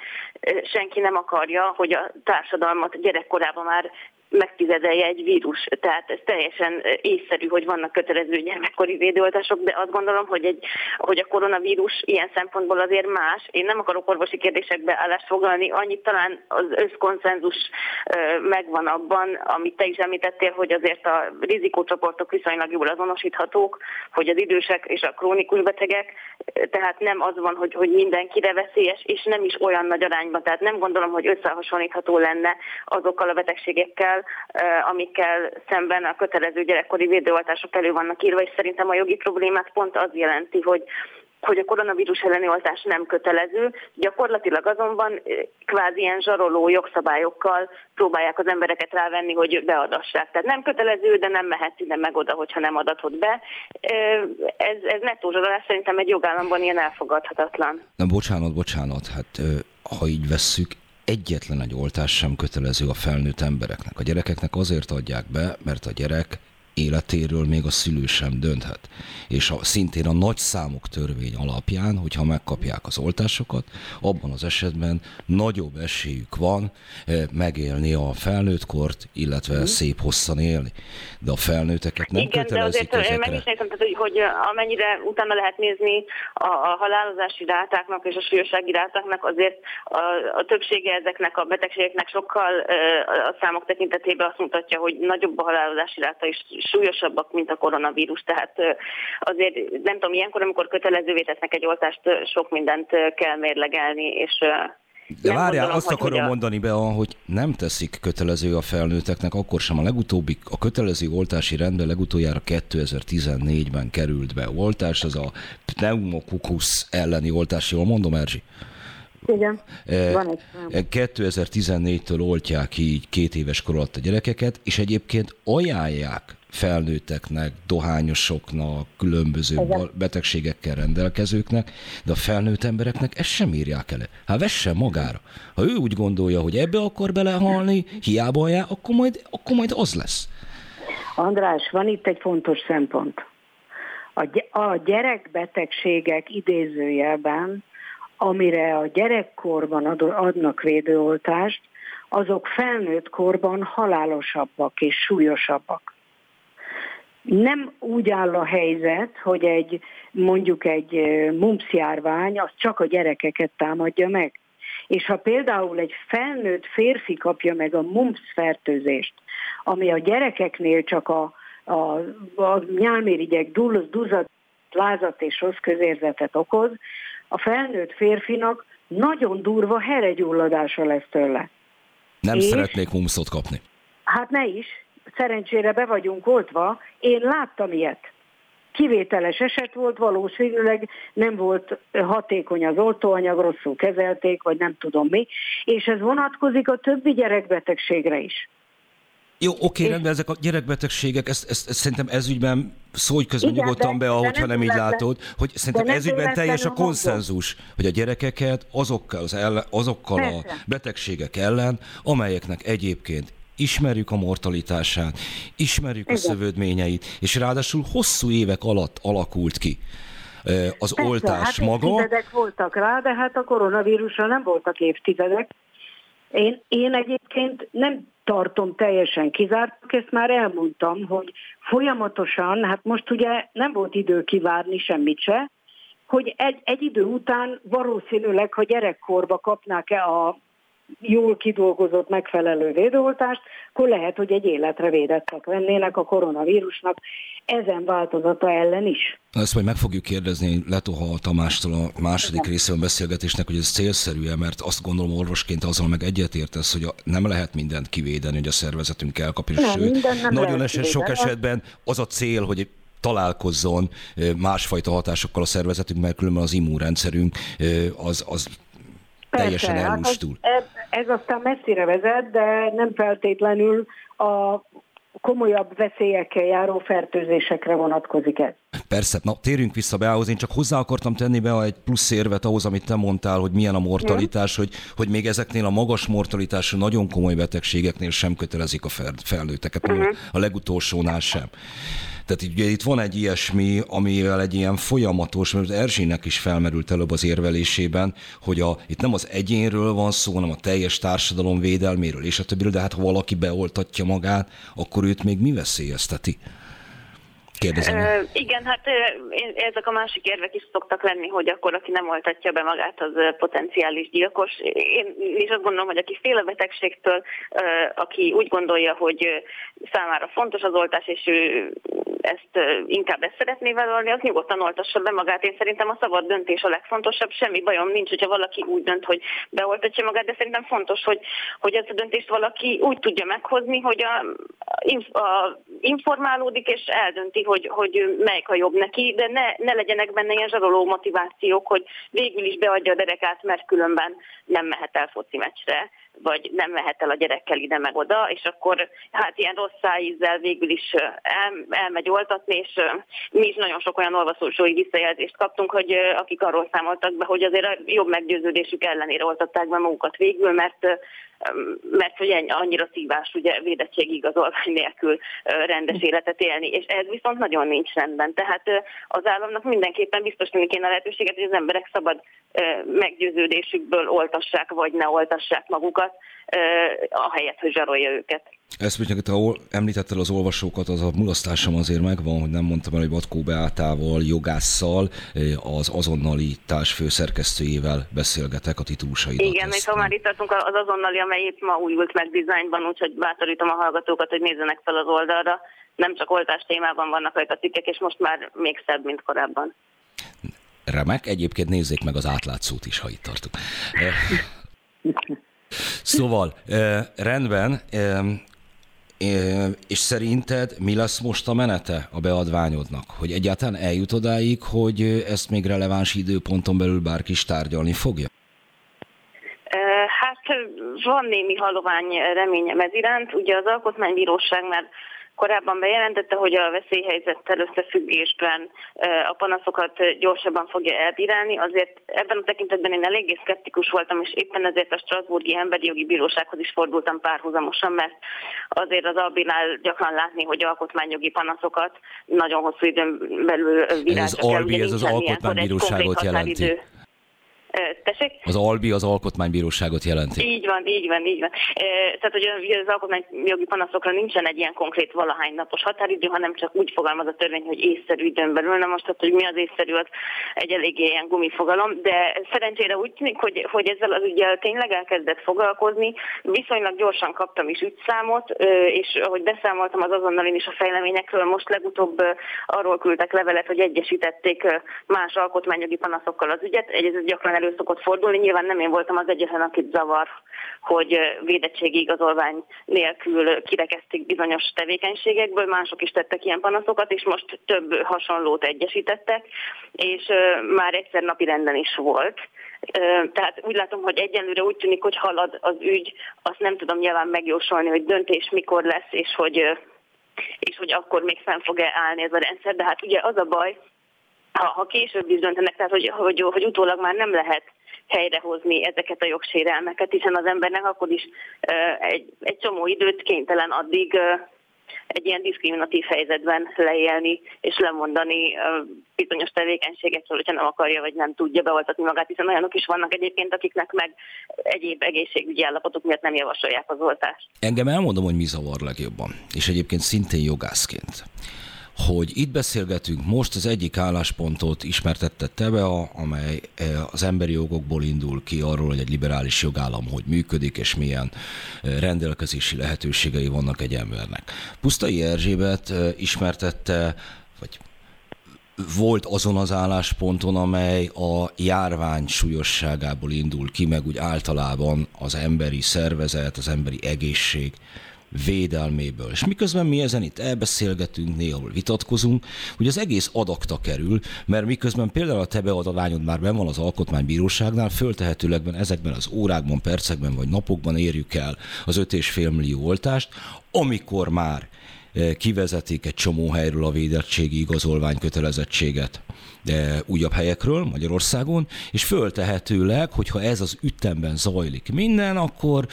Speaker 3: senki nem akarja, hogy a társadalmat gyerekkorában már megtizedelje egy vírus. Tehát ez teljesen észszerű, hogy vannak kötelező gyermekkori védőoltások, de azt gondolom, hogy, egy, hogy a koronavírus ilyen szempontból azért más. Én nem akarok orvosi kérdésekbe állást foglalni, annyit talán az összkonszenzus megvan abban, amit te is említettél, hogy azért a rizikócsoportok viszonylag jól azonosíthatók, hogy az idősek és a krónikus betegek, tehát nem az van, hogy, hogy mindenkire veszélyes, és nem is olyan nagy arányban. Tehát nem gondolom, hogy összehasonlítható lenne azokkal a betegségekkel, amikkel szemben a kötelező gyerekkori védőoltások elő vannak írva, és szerintem a jogi problémát pont az jelenti, hogy hogy a koronavírus elleni oltás nem kötelező, gyakorlatilag azonban kvázi ilyen zsaroló jogszabályokkal próbálják az embereket rávenni, hogy beadassák. Tehát nem kötelező, de nem mehetsz ide meg oda, hogyha nem adatod be. Ez, ez nettó zsarolás szerintem egy jogállamban ilyen elfogadhatatlan.
Speaker 1: Na bocsánat, bocsánat, hát ha így vesszük, egyetlen egy oltás sem kötelező a felnőtt embereknek. A gyerekeknek azért adják be, mert a gyerek életéről még a szülő sem dönthet. És a, szintén a nagy számok törvény alapján, hogyha megkapják az oltásokat, abban az esetben nagyobb esélyük van eh, megélni a felnőttkort, illetve mm. szép hosszan élni. De a felnőtteket nem
Speaker 3: Igen,
Speaker 1: kötelezik
Speaker 3: de azért meg is nézem, tehát, hogy, hogy amennyire utána lehet nézni a, a halálozási rátáknak és a súlyossági rátáknak, azért a, a többsége ezeknek a betegségeknek sokkal eh, a számok tekintetében azt mutatja, hogy nagyobb a halálozási ráta is súlyosabbak, mint a koronavírus. Tehát azért nem tudom, ilyenkor, amikor kötelezővé tesznek egy oltást, sok mindent kell mérlegelni, és
Speaker 1: de várjál, azt akarom a... mondani be, hogy nem teszik kötelező a felnőtteknek, akkor sem a legutóbbi, a kötelező oltási rendben legutoljára 2014-ben került be oltás, az a pneumokukusz elleni oltás, jól mondom, Erzsi?
Speaker 2: Igen, van egy
Speaker 1: 2014-től oltják így két éves kor alatt a gyerekeket, és egyébként ajánlják felnőtteknek, dohányosoknak, különböző Igen. betegségekkel rendelkezőknek, de a felnőtt embereknek ezt sem írják el. Hát vesse magára. Ha ő úgy gondolja, hogy ebbe akar belehalni, hiába ajánl, akkor majd, akkor majd az lesz.
Speaker 2: András, van itt egy fontos szempont. A gyerekbetegségek idézőjelben, amire a gyerekkorban adnak védőoltást, azok felnőtt korban halálosabbak és súlyosabbak nem úgy áll a helyzet, hogy egy mondjuk egy mumps járvány az csak a gyerekeket támadja meg. És ha például egy felnőtt férfi kapja meg a mumps fertőzést, ami a gyerekeknél csak a, a, a nyálmérigyek duzzad, lázat és rossz közérzetet okoz, a felnőtt férfinak nagyon durva heregyulladása lesz tőle.
Speaker 1: Nem és, szeretnék mumpszot kapni.
Speaker 2: Hát ne is, szerencsére be vagyunk oltva, én láttam ilyet. Kivételes eset volt, valószínűleg nem volt hatékony az oltóanyag, rosszul kezelték, vagy nem tudom mi, és ez vonatkozik a többi gyerekbetegségre is.
Speaker 1: Jó, oké, rendben, ezek a gyerekbetegségek, ezt, ezt, ezt szerintem ezügyben szólj közben Igen, nyugodtan be, ahogyha nem, nem így látod, hogy szerintem ezügyben teljes a konszenzus, hogy a gyerekeket azokkal, az ellen, azokkal a betegségek ellen, amelyeknek egyébként ismerjük a mortalitását, ismerjük Igen. a szövődményeit, és ráadásul hosszú évek alatt alakult ki az Persze, oltás hát maga.
Speaker 2: Évtizedek voltak rá, de hát a koronavírusra nem voltak évtizedek. Én, én egyébként nem tartom teljesen kizárt, ezt már elmondtam, hogy folyamatosan, hát most ugye nem volt idő kivárni semmit se, hogy egy, egy idő után valószínűleg, ha gyerekkorba kapnák-e a jól kidolgozott, megfelelő védőoltást, akkor lehet, hogy egy életre védettek lennének a koronavírusnak ezen változata ellen is.
Speaker 1: Ezt majd meg fogjuk kérdezni Letoha Tamástól a második részében beszélgetésnek, hogy ez célszerű-e, mert azt gondolom orvosként azzal meg egyetértesz, hogy a, nem lehet mindent kivédeni, hogy a szervezetünk elkapja. Sőt, nagyon eset, sok esetben az a cél, hogy találkozzon másfajta hatásokkal a szervezetünk, mert különben az immunrendszerünk az, az teljesen Persze, ellustul.
Speaker 2: Hát ez, ez aztán messzire vezet, de nem feltétlenül a komolyabb veszélyekkel járó fertőzésekre vonatkozik ez.
Speaker 1: Persze, na térjünk vissza be ahhoz, én csak hozzá akartam tenni be egy plusz érvet ahhoz, amit te mondtál, hogy milyen a mortalitás, hogy, hogy még ezeknél a magas mortalitású, nagyon komoly betegségeknél sem kötelezik a felnőtteket, uh-huh. a legutolsónál sem. Tehát ugye itt van egy ilyesmi, amivel egy ilyen folyamatos, mert Erzsének is felmerült előbb az érvelésében, hogy a, itt nem az egyénről van szó, hanem a teljes társadalom védelméről és a többiről, de hát ha valaki beoltatja magát, akkor őt még mi veszélyezteti? Kérdezem. Uh,
Speaker 3: igen, hát ezek a másik érvek is szoktak lenni, hogy akkor aki nem oltatja be magát, az potenciális gyilkos. Én is azt gondolom, hogy aki fél a betegségtől, aki úgy gondolja, hogy számára fontos az oltás, és ő ezt inkább ezt szeretné vállalni, az nyugodtan oltassa be magát. Én szerintem a szabad döntés a legfontosabb, semmi bajom nincs, hogyha valaki úgy dönt, hogy beoltatja magát, de szerintem fontos, hogy, hogy ezt a döntést valaki úgy tudja meghozni, hogy a, a, informálódik és eldönti, hogy, hogy melyik a jobb neki, de ne, ne legyenek benne ilyen zsaroló motivációk, hogy végül is beadja a derekát, mert különben nem mehet el foci meccsre vagy nem mehet el a gyerekkel ide meg oda, és akkor hát ilyen rossz szájízzel végül is el, elmegy oltatni, és mi is nagyon sok olyan olvasósói visszajelzést kaptunk, hogy akik arról számoltak be, hogy azért a jobb meggyőződésük ellenére oltatták be magukat végül, mert mert hogy annyira szívás ugye védettségigazolvány nélkül rendes életet élni, és ez viszont nagyon nincs rendben. Tehát az államnak mindenképpen biztosítani kéne a lehetőséget, hogy az emberek szabad meggyőződésükből oltassák, vagy ne oltassák magukat, ahelyett, hogy zsarolja őket.
Speaker 1: Ezt mondjuk, ha említettel az olvasókat, az a mulasztásom azért megvan, hogy nem mondtam el, hogy Batkó Beátával, jogásszal, az azonnali társfőszerkesztőjével beszélgetek a titulsait.
Speaker 3: Igen, és ha már itt tartunk az azonnali, amely itt ma újult meg dizájnban, úgyhogy bátorítom a hallgatókat, hogy nézzenek fel az oldalra. Nem csak oltás témában vannak rajta cikkek, és most már még szebb, mint korábban.
Speaker 1: Remek, egyébként nézzék meg az átlátszót is, ha itt tartunk. Szóval, rendben, és szerinted mi lesz most a menete a beadványodnak? Hogy egyáltalán eljut odáig, hogy ezt még releváns időponton belül bárki is tárgyalni fogja?
Speaker 3: Hát van némi halovány reményem ez iránt. Ugye az Alkotmánybíróság már Korábban bejelentette, hogy a veszélyhelyzettel összefüggésben a panaszokat gyorsabban fogja elbírálni. Azért ebben a tekintetben én eléggé szkeptikus voltam, és éppen ezért a Strasburgi Emberi Jogi Bírósághoz is fordultam párhuzamosan, mert azért az Albinál gyakran látni, hogy alkotmányjogi panaszokat nagyon hosszú időn belül bíráltak
Speaker 1: ez az Albi, ez az alkotmánybíróságot jelenti.
Speaker 3: Tessék?
Speaker 1: Az Albi az alkotmánybíróságot jelenti.
Speaker 3: Így van, így van, így van. Tehát, hogy az alkotmányjogi panaszokra nincsen egy ilyen konkrét valahány napos határidő, hanem csak úgy fogalmaz a törvény, hogy észszerű időn belül. Na most, tehát, hogy mi az észszerű, az egy eléggé ilyen gumifogalom, de szerencsére úgy tűnik, hogy, hogy ezzel az ügyel tényleg elkezdett foglalkozni. Viszonylag gyorsan kaptam is ügyszámot, és ahogy beszámoltam az azonnal én is a fejleményekről, most legutóbb arról küldtek levelet, hogy egyesítették más alkotmányjogi panaszokkal az ügyet. Ez gyakran elő szokott fordulni. Nyilván nem én voltam az egyetlen, akit zavar, hogy védettségi igazolvány nélkül kirekezték bizonyos tevékenységekből, mások is tettek ilyen panaszokat, és most több hasonlót egyesítettek, és már egyszer napi renden is volt. Tehát úgy látom, hogy egyenlőre úgy tűnik, hogy halad az ügy, azt nem tudom nyilván megjósolni, hogy döntés mikor lesz, és hogy, és hogy akkor még fenn fog-e állni ez a rendszer, de hát ugye az a baj, ha, ha később is döntenek, tehát hogy, hogy, hogy utólag már nem lehet helyrehozni ezeket a jogsérelmeket, hiszen az embernek akkor is egy, egy csomó időt kénytelen addig egy ilyen diszkriminatív helyzetben leélni és lemondani bizonyos tevékenységekről, hogyha nem akarja vagy nem tudja beoltatni magát, hiszen olyanok is vannak egyébként, akiknek meg egyéb egészségügyi állapotok miatt nem javasolják az oltást.
Speaker 1: Engem elmondom, hogy mi zavar legjobban, és egyébként szintén jogászként hogy itt beszélgetünk, most az egyik álláspontot ismertette Tebea, amely eh, az emberi jogokból indul ki arról, hogy egy liberális jogállam hogy működik, és milyen eh, rendelkezési lehetőségei vannak egy embernek. Pusztai Erzsébet eh, ismertette, vagy volt azon az állásponton, amely a járvány súlyosságából indul ki, meg úgy általában az emberi szervezet, az emberi egészség védelméből. És miközben mi ezen itt elbeszélgetünk, néhol vitatkozunk, hogy az egész adakta kerül, mert miközben például a te beadványod már ben van az alkotmánybíróságnál, föltehetőlegben ezekben az órákban, percekben vagy napokban érjük el az 5,5 millió oltást, amikor már eh, kivezetik egy csomó helyről a védettségi igazolvány kötelezettséget de újabb helyekről Magyarországon, és föltehetőleg, hogyha ez az ütemben zajlik minden, akkor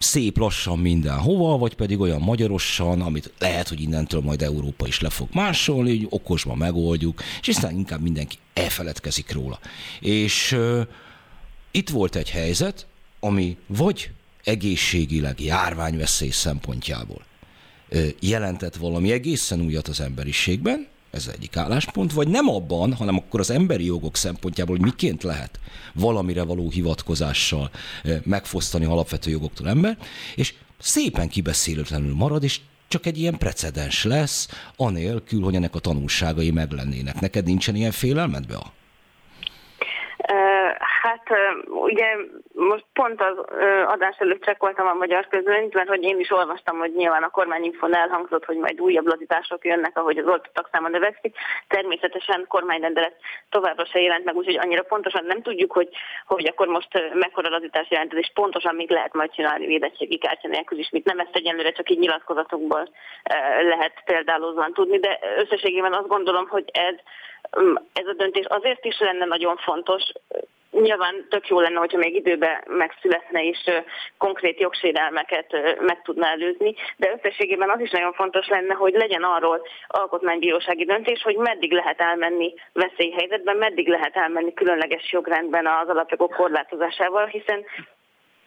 Speaker 1: szép lassan mindenhova, vagy pedig olyan magyarosan, amit lehet, hogy innentől majd Európa is le fog másolni, hogy okosban megoldjuk, és aztán inkább mindenki elfeledkezik róla. És uh, itt volt egy helyzet, ami vagy egészségileg járványveszély szempontjából uh, jelentett valami egészen újat az emberiségben, ez egyik álláspont, vagy nem abban, hanem akkor az emberi jogok szempontjából, hogy miként lehet valamire való hivatkozással eh, megfosztani alapvető jogoktól ember, és szépen kibeszélőtlenül marad, és csak egy ilyen precedens lesz, anélkül, hogy ennek a tanulságai meglennének. Neked nincsen ilyen félelmed, Bea?
Speaker 3: Hát ugye most pont az adás előtt csekkoltam a magyar közönyt, mert hogy én is olvastam, hogy nyilván a kormányinfon elhangzott, hogy majd újabb lazítások jönnek, ahogy az oltottak száma növekszik. Természetesen kormányrendelet továbbra se jelent meg, úgyhogy annyira pontosan nem tudjuk, hogy, hogy akkor most mekkora lazítás jelent, és pontosan még lehet majd csinálni védettségi kártya nélkül is, mit nem ezt egyenlőre csak így nyilatkozatokból lehet példálózóan tudni, de összességében azt gondolom, hogy ez ez a döntés azért is lenne nagyon fontos, Nyilván tök jó lenne, hogyha még időben megszületne és konkrét jogsérelmeket meg tudna előzni, de összességében az is nagyon fontos lenne, hogy legyen arról alkotmánybírósági döntés, hogy meddig lehet elmenni veszélyhelyzetben, meddig lehet elmenni különleges jogrendben az alapjogok korlátozásával, hiszen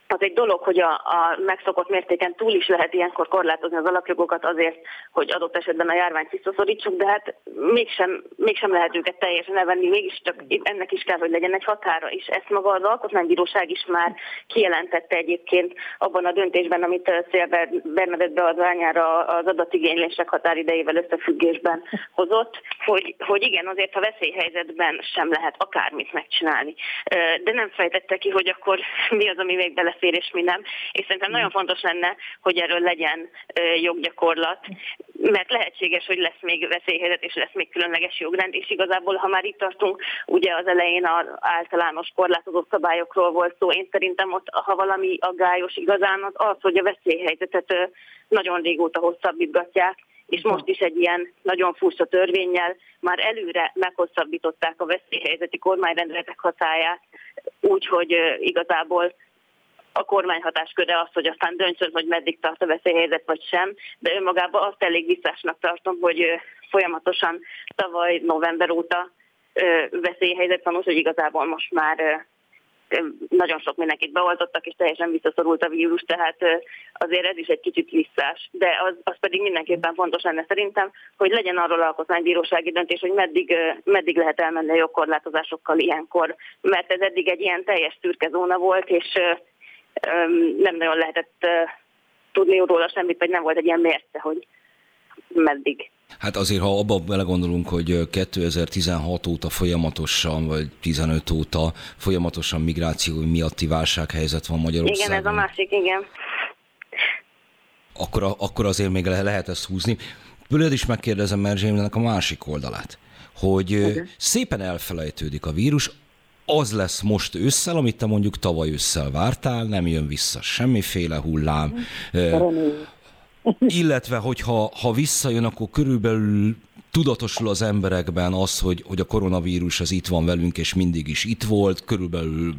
Speaker 3: az egy dolog, hogy a, a megszokott mértéken túl is lehet ilyenkor korlátozni az alapjogokat azért, hogy adott esetben a járványt visszaszorítsuk, de hát mégsem, mégsem lehet őket teljesen elvenni, mégiscsak ennek is kell, hogy legyen egy határa is. Ezt maga az Alkotmánybíróság is már kijelentette egyébként abban a döntésben, amit Szél Bernadett beadványára az adatigénylések határidejével összefüggésben hozott, hogy, hogy igen, azért ha veszélyhelyzetben sem lehet akármit megcsinálni. De nem fejtette ki, hogy akkor mi az, ami még bele belefér és mi nem. És szerintem nagyon fontos lenne, hogy erről legyen joggyakorlat, mert lehetséges, hogy lesz még veszélyhelyzet és lesz még különleges jogrend, és igazából, ha már itt tartunk, ugye az elején az általános korlátozó szabályokról volt szó, én szerintem ott, ha valami aggályos igazán, az az, hogy a veszélyhelyzetet nagyon régóta hosszabbítgatják, és most is egy ilyen nagyon furcsa törvényel már előre meghosszabbították a veszélyhelyzeti kormányrendeletek hatáját, úgyhogy igazából a kormány hatásköre az, hogy aztán döntsön, hogy meddig tart a veszélyhelyzet vagy sem, de önmagában azt elég visszásnak tartom, hogy folyamatosan tavaly november óta veszélyhelyzet van, hogy igazából most már nagyon sok mindenkit beoltottak, és teljesen visszaszorult a vírus, tehát azért ez is egy kicsit visszás. De az, az pedig mindenképpen fontos lenne szerintem, hogy legyen arról alkotmánybírósági döntés, hogy meddig, meddig lehet elmenni a jogkorlátozásokkal ilyenkor, mert ez eddig egy ilyen teljes szürke zóna volt, és nem nagyon lehetett tudni róla semmit, vagy nem volt egy ilyen mérce, hogy meddig.
Speaker 1: Hát azért, ha abba belegondolunk, hogy 2016 óta folyamatosan, vagy 15 óta folyamatosan migráció miatti válsághelyzet van Magyarországon.
Speaker 3: Igen, ez a másik, igen.
Speaker 1: Akkor, akkor azért még lehet ezt húzni. Tőled is megkérdezem Merzsémnek a másik oldalát, hogy okay. szépen elfelejtődik a vírus, az lesz most ősszel, amit te mondjuk tavaly ősszel vártál, nem jön vissza semmiféle hullám. Illetve, hogyha ha visszajön, akkor körülbelül tudatosul az emberekben az, hogy, hogy a koronavírus az itt van velünk, és mindig is itt volt, körülbelül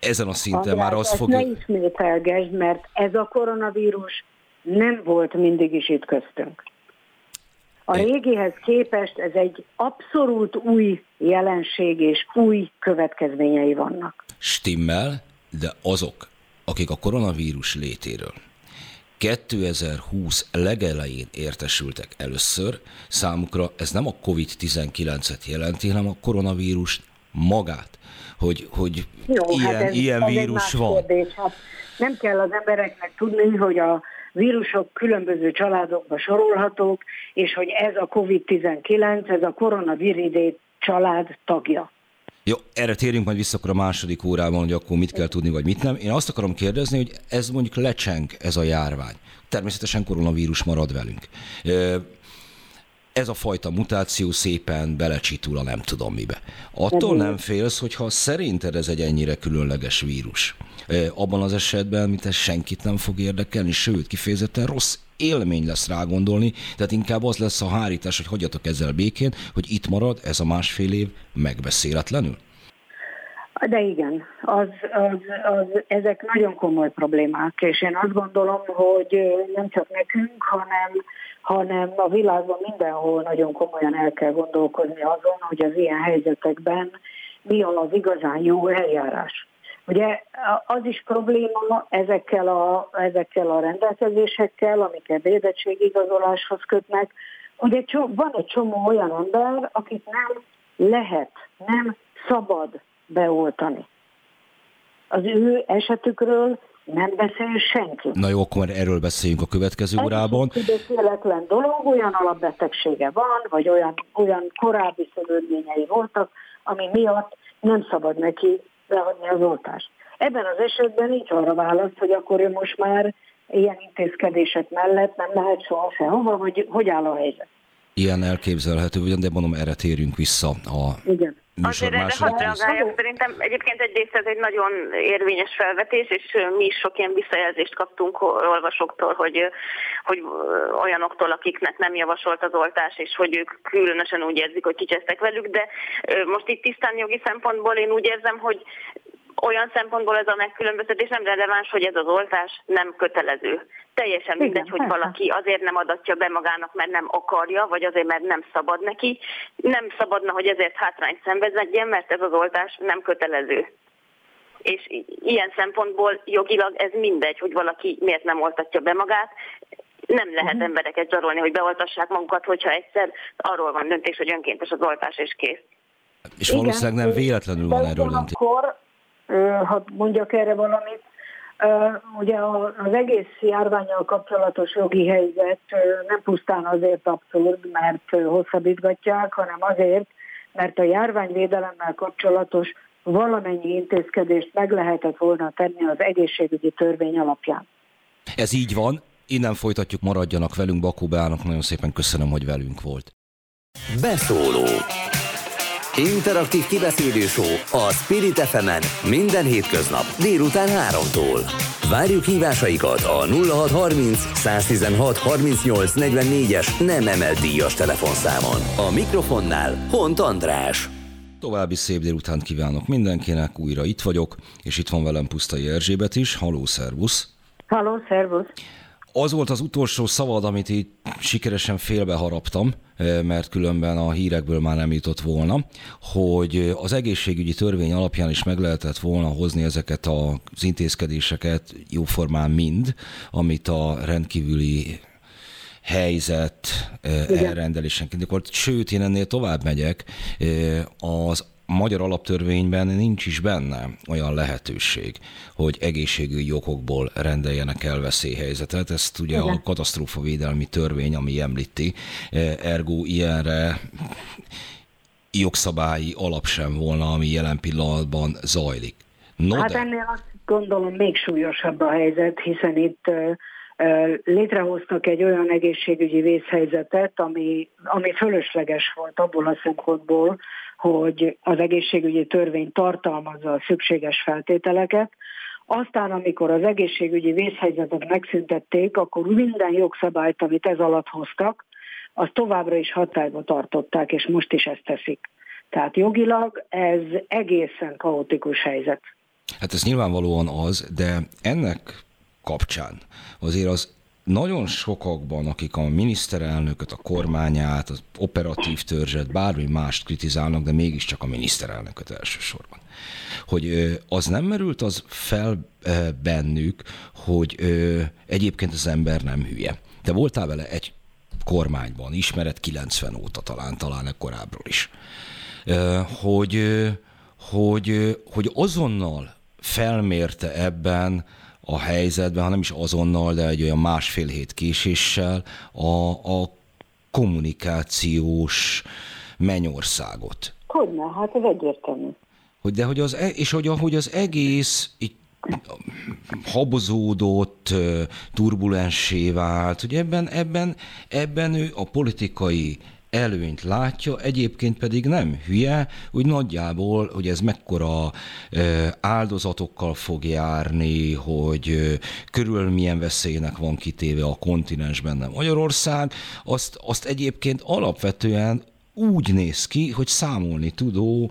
Speaker 1: ezen a szinten András, már az fog...
Speaker 2: Ne ismételgesd, mert ez a koronavírus nem volt mindig is itt köztünk. A régihez képest ez egy abszolút új jelenség és új következményei vannak.
Speaker 1: Stimmel, de azok, akik a koronavírus létéről 2020 legelején értesültek először, számukra ez nem a COVID-19-et jelenti, hanem a koronavírus magát, hogy, hogy Jó, ilyen, hát ez, ilyen ez vírus van. Kérdés. Hát
Speaker 2: nem kell az embereknek tudni, hogy a vírusok különböző családokba sorolhatók, és hogy ez a COVID-19, ez a koronaviridé család tagja.
Speaker 1: Jó, erre térjünk majd vissza akkor a második órában, hogy akkor mit kell tudni, vagy mit nem. Én azt akarom kérdezni, hogy ez mondjuk lecseng, ez a járvány. Természetesen koronavírus marad velünk. Ez a fajta mutáció szépen belecsitul a nem tudom mibe. Attól nem félsz, hogyha szerinted ez egy ennyire különleges vírus. Abban az esetben, mint ez senkit nem fog érdekelni, sőt, kifejezetten rossz élmény lesz rá gondolni, tehát inkább az lesz a hárítás, hogy hagyjatok ezzel békén, hogy itt marad ez a másfél év megbeszéletlenül?
Speaker 2: De igen, az, az, az, ezek nagyon komoly problémák, és én azt gondolom, hogy nem csak nekünk, hanem, hanem a világban mindenhol nagyon komolyan el kell gondolkozni azon, hogy az ilyen helyzetekben mi az igazán jó eljárás. Ugye az is probléma ezekkel a, ezekkel a rendelkezésekkel, amiket védettségigazoláshoz kötnek, hogy egy csomó, van egy csomó olyan ember, akit nem lehet, nem szabad beoltani. Az ő esetükről nem beszél senki.
Speaker 1: Na jó, akkor erről beszéljünk a következő órában.
Speaker 2: Ez egy dolog, olyan alapbetegsége van, vagy olyan, olyan korábbi szövődményei voltak, ami miatt nem szabad neki beadni az oltást. Ebben az esetben nincs arra válasz, hogy akkor ő most már ilyen intézkedések mellett nem mehet soha sehova, vagy hogy áll a helyzet.
Speaker 1: Ilyen elképzelhető, ugyan, de mondom, erre térjünk vissza a
Speaker 2: Igen.
Speaker 3: Azért erre hadd reagáljak, szerintem egyébként egyrészt ez egy nagyon érvényes felvetés, és mi is sok ilyen visszajelzést kaptunk olvasóktól, hogy, hogy olyanoktól, akiknek nem javasolt az oltás, és hogy ők különösen úgy érzik, hogy kicsesztek velük, de most itt tisztán jogi szempontból én úgy érzem, hogy olyan szempontból ez a megkülönböztetés nem releváns, hogy ez az oltás nem kötelező. Teljesen mindegy, hogy valaki azért nem adatja be magának, mert nem akarja, vagy azért, mert nem szabad neki. Nem szabadna, hogy ezért hátrányt szenvedjen, mert ez az oltás nem kötelező. És ilyen szempontból jogilag ez mindegy, hogy valaki miért nem oltatja be magát. Nem lehet uh-huh. embereket zsarolni, hogy beoltassák magukat, hogyha egyszer arról van döntés, hogy önkéntes az oltás, és kész.
Speaker 1: És valószínűleg nem véletlenül van erről döntés.
Speaker 2: Akkor ha mondjak erre valamit, Ugye az egész járványjal kapcsolatos jogi helyzet nem pusztán azért abszurd, mert hosszabbítgatják, hanem azért, mert a járványvédelemmel kapcsolatos valamennyi intézkedést meg lehetett volna tenni az egészségügyi törvény alapján.
Speaker 1: Ez így van, innen folytatjuk, maradjanak velünk, Bakó Beának, nagyon szépen köszönöm, hogy velünk volt.
Speaker 4: Beszóló Interaktív kibeszélő show a Spirit fm minden hétköznap délután 3-tól. Várjuk hívásaikat a 0630 116 38 44-es nem emelt díjas telefonszámon. A mikrofonnál Hont András.
Speaker 1: További szép délutánt kívánok mindenkinek, újra itt vagyok, és itt van velem Pusztai Erzsébet is. Haló, szervusz!
Speaker 2: Haló, szervusz!
Speaker 1: Az volt az utolsó szavad, amit így sikeresen félbeharaptam, eh, mert különben a hírekből már nem jutott volna, hogy az egészségügyi törvény alapján is meg lehetett volna hozni ezeket az intézkedéseket jóformán mind, amit a rendkívüli helyzet eh, elrendelésenként. Sőt, én ennél tovább megyek, az magyar alaptörvényben nincs is benne olyan lehetőség, hogy egészségügyi okokból rendeljenek el veszélyhelyzetet. Ezt ugye Igen. a katasztrófavédelmi törvény, ami említi, e, ergo ilyenre jogszabályi alap sem volna, ami jelen pillanatban zajlik.
Speaker 2: No hát de... ennél azt gondolom még súlyosabb a helyzet, hiszen itt létrehoztak egy olyan egészségügyi vészhelyzetet, ami, ami fölösleges volt abból a szempontból, hogy az egészségügyi törvény tartalmazza a szükséges feltételeket, aztán, amikor az egészségügyi vészhelyzetet megszüntették, akkor minden jogszabályt, amit ez alatt hoztak, az továbbra is hatályba tartották, és most is ezt teszik. Tehát jogilag ez egészen kaotikus helyzet.
Speaker 1: Hát ez nyilvánvalóan az, de ennek kapcsán azért az nagyon sokakban, akik a miniszterelnököt, a kormányát, az operatív törzset, bármi mást kritizálnak, de mégiscsak a miniszterelnököt elsősorban. Hogy az nem merült az fel bennük, hogy egyébként az ember nem hülye. Te voltál vele egy kormányban, ismered 90 óta talán, talán korábbról is. Hogy, hogy, hogy azonnal felmérte ebben a helyzetben, hanem is azonnal, de egy olyan másfél hét késéssel a, a kommunikációs mennyországot.
Speaker 2: Hogyne, hát ez egyértelmű.
Speaker 1: Hogy de hogy az, e- és hogy, hogy az egész így habozódott, turbulensé vált, hogy ebben, ebben, ebben ő a politikai előnyt látja, egyébként pedig nem hülye, hogy nagyjából, hogy ez mekkora áldozatokkal fog járni, hogy körül milyen veszélynek van kitéve a kontinensben, nem Magyarország, azt, azt egyébként alapvetően úgy néz ki, hogy számolni tudó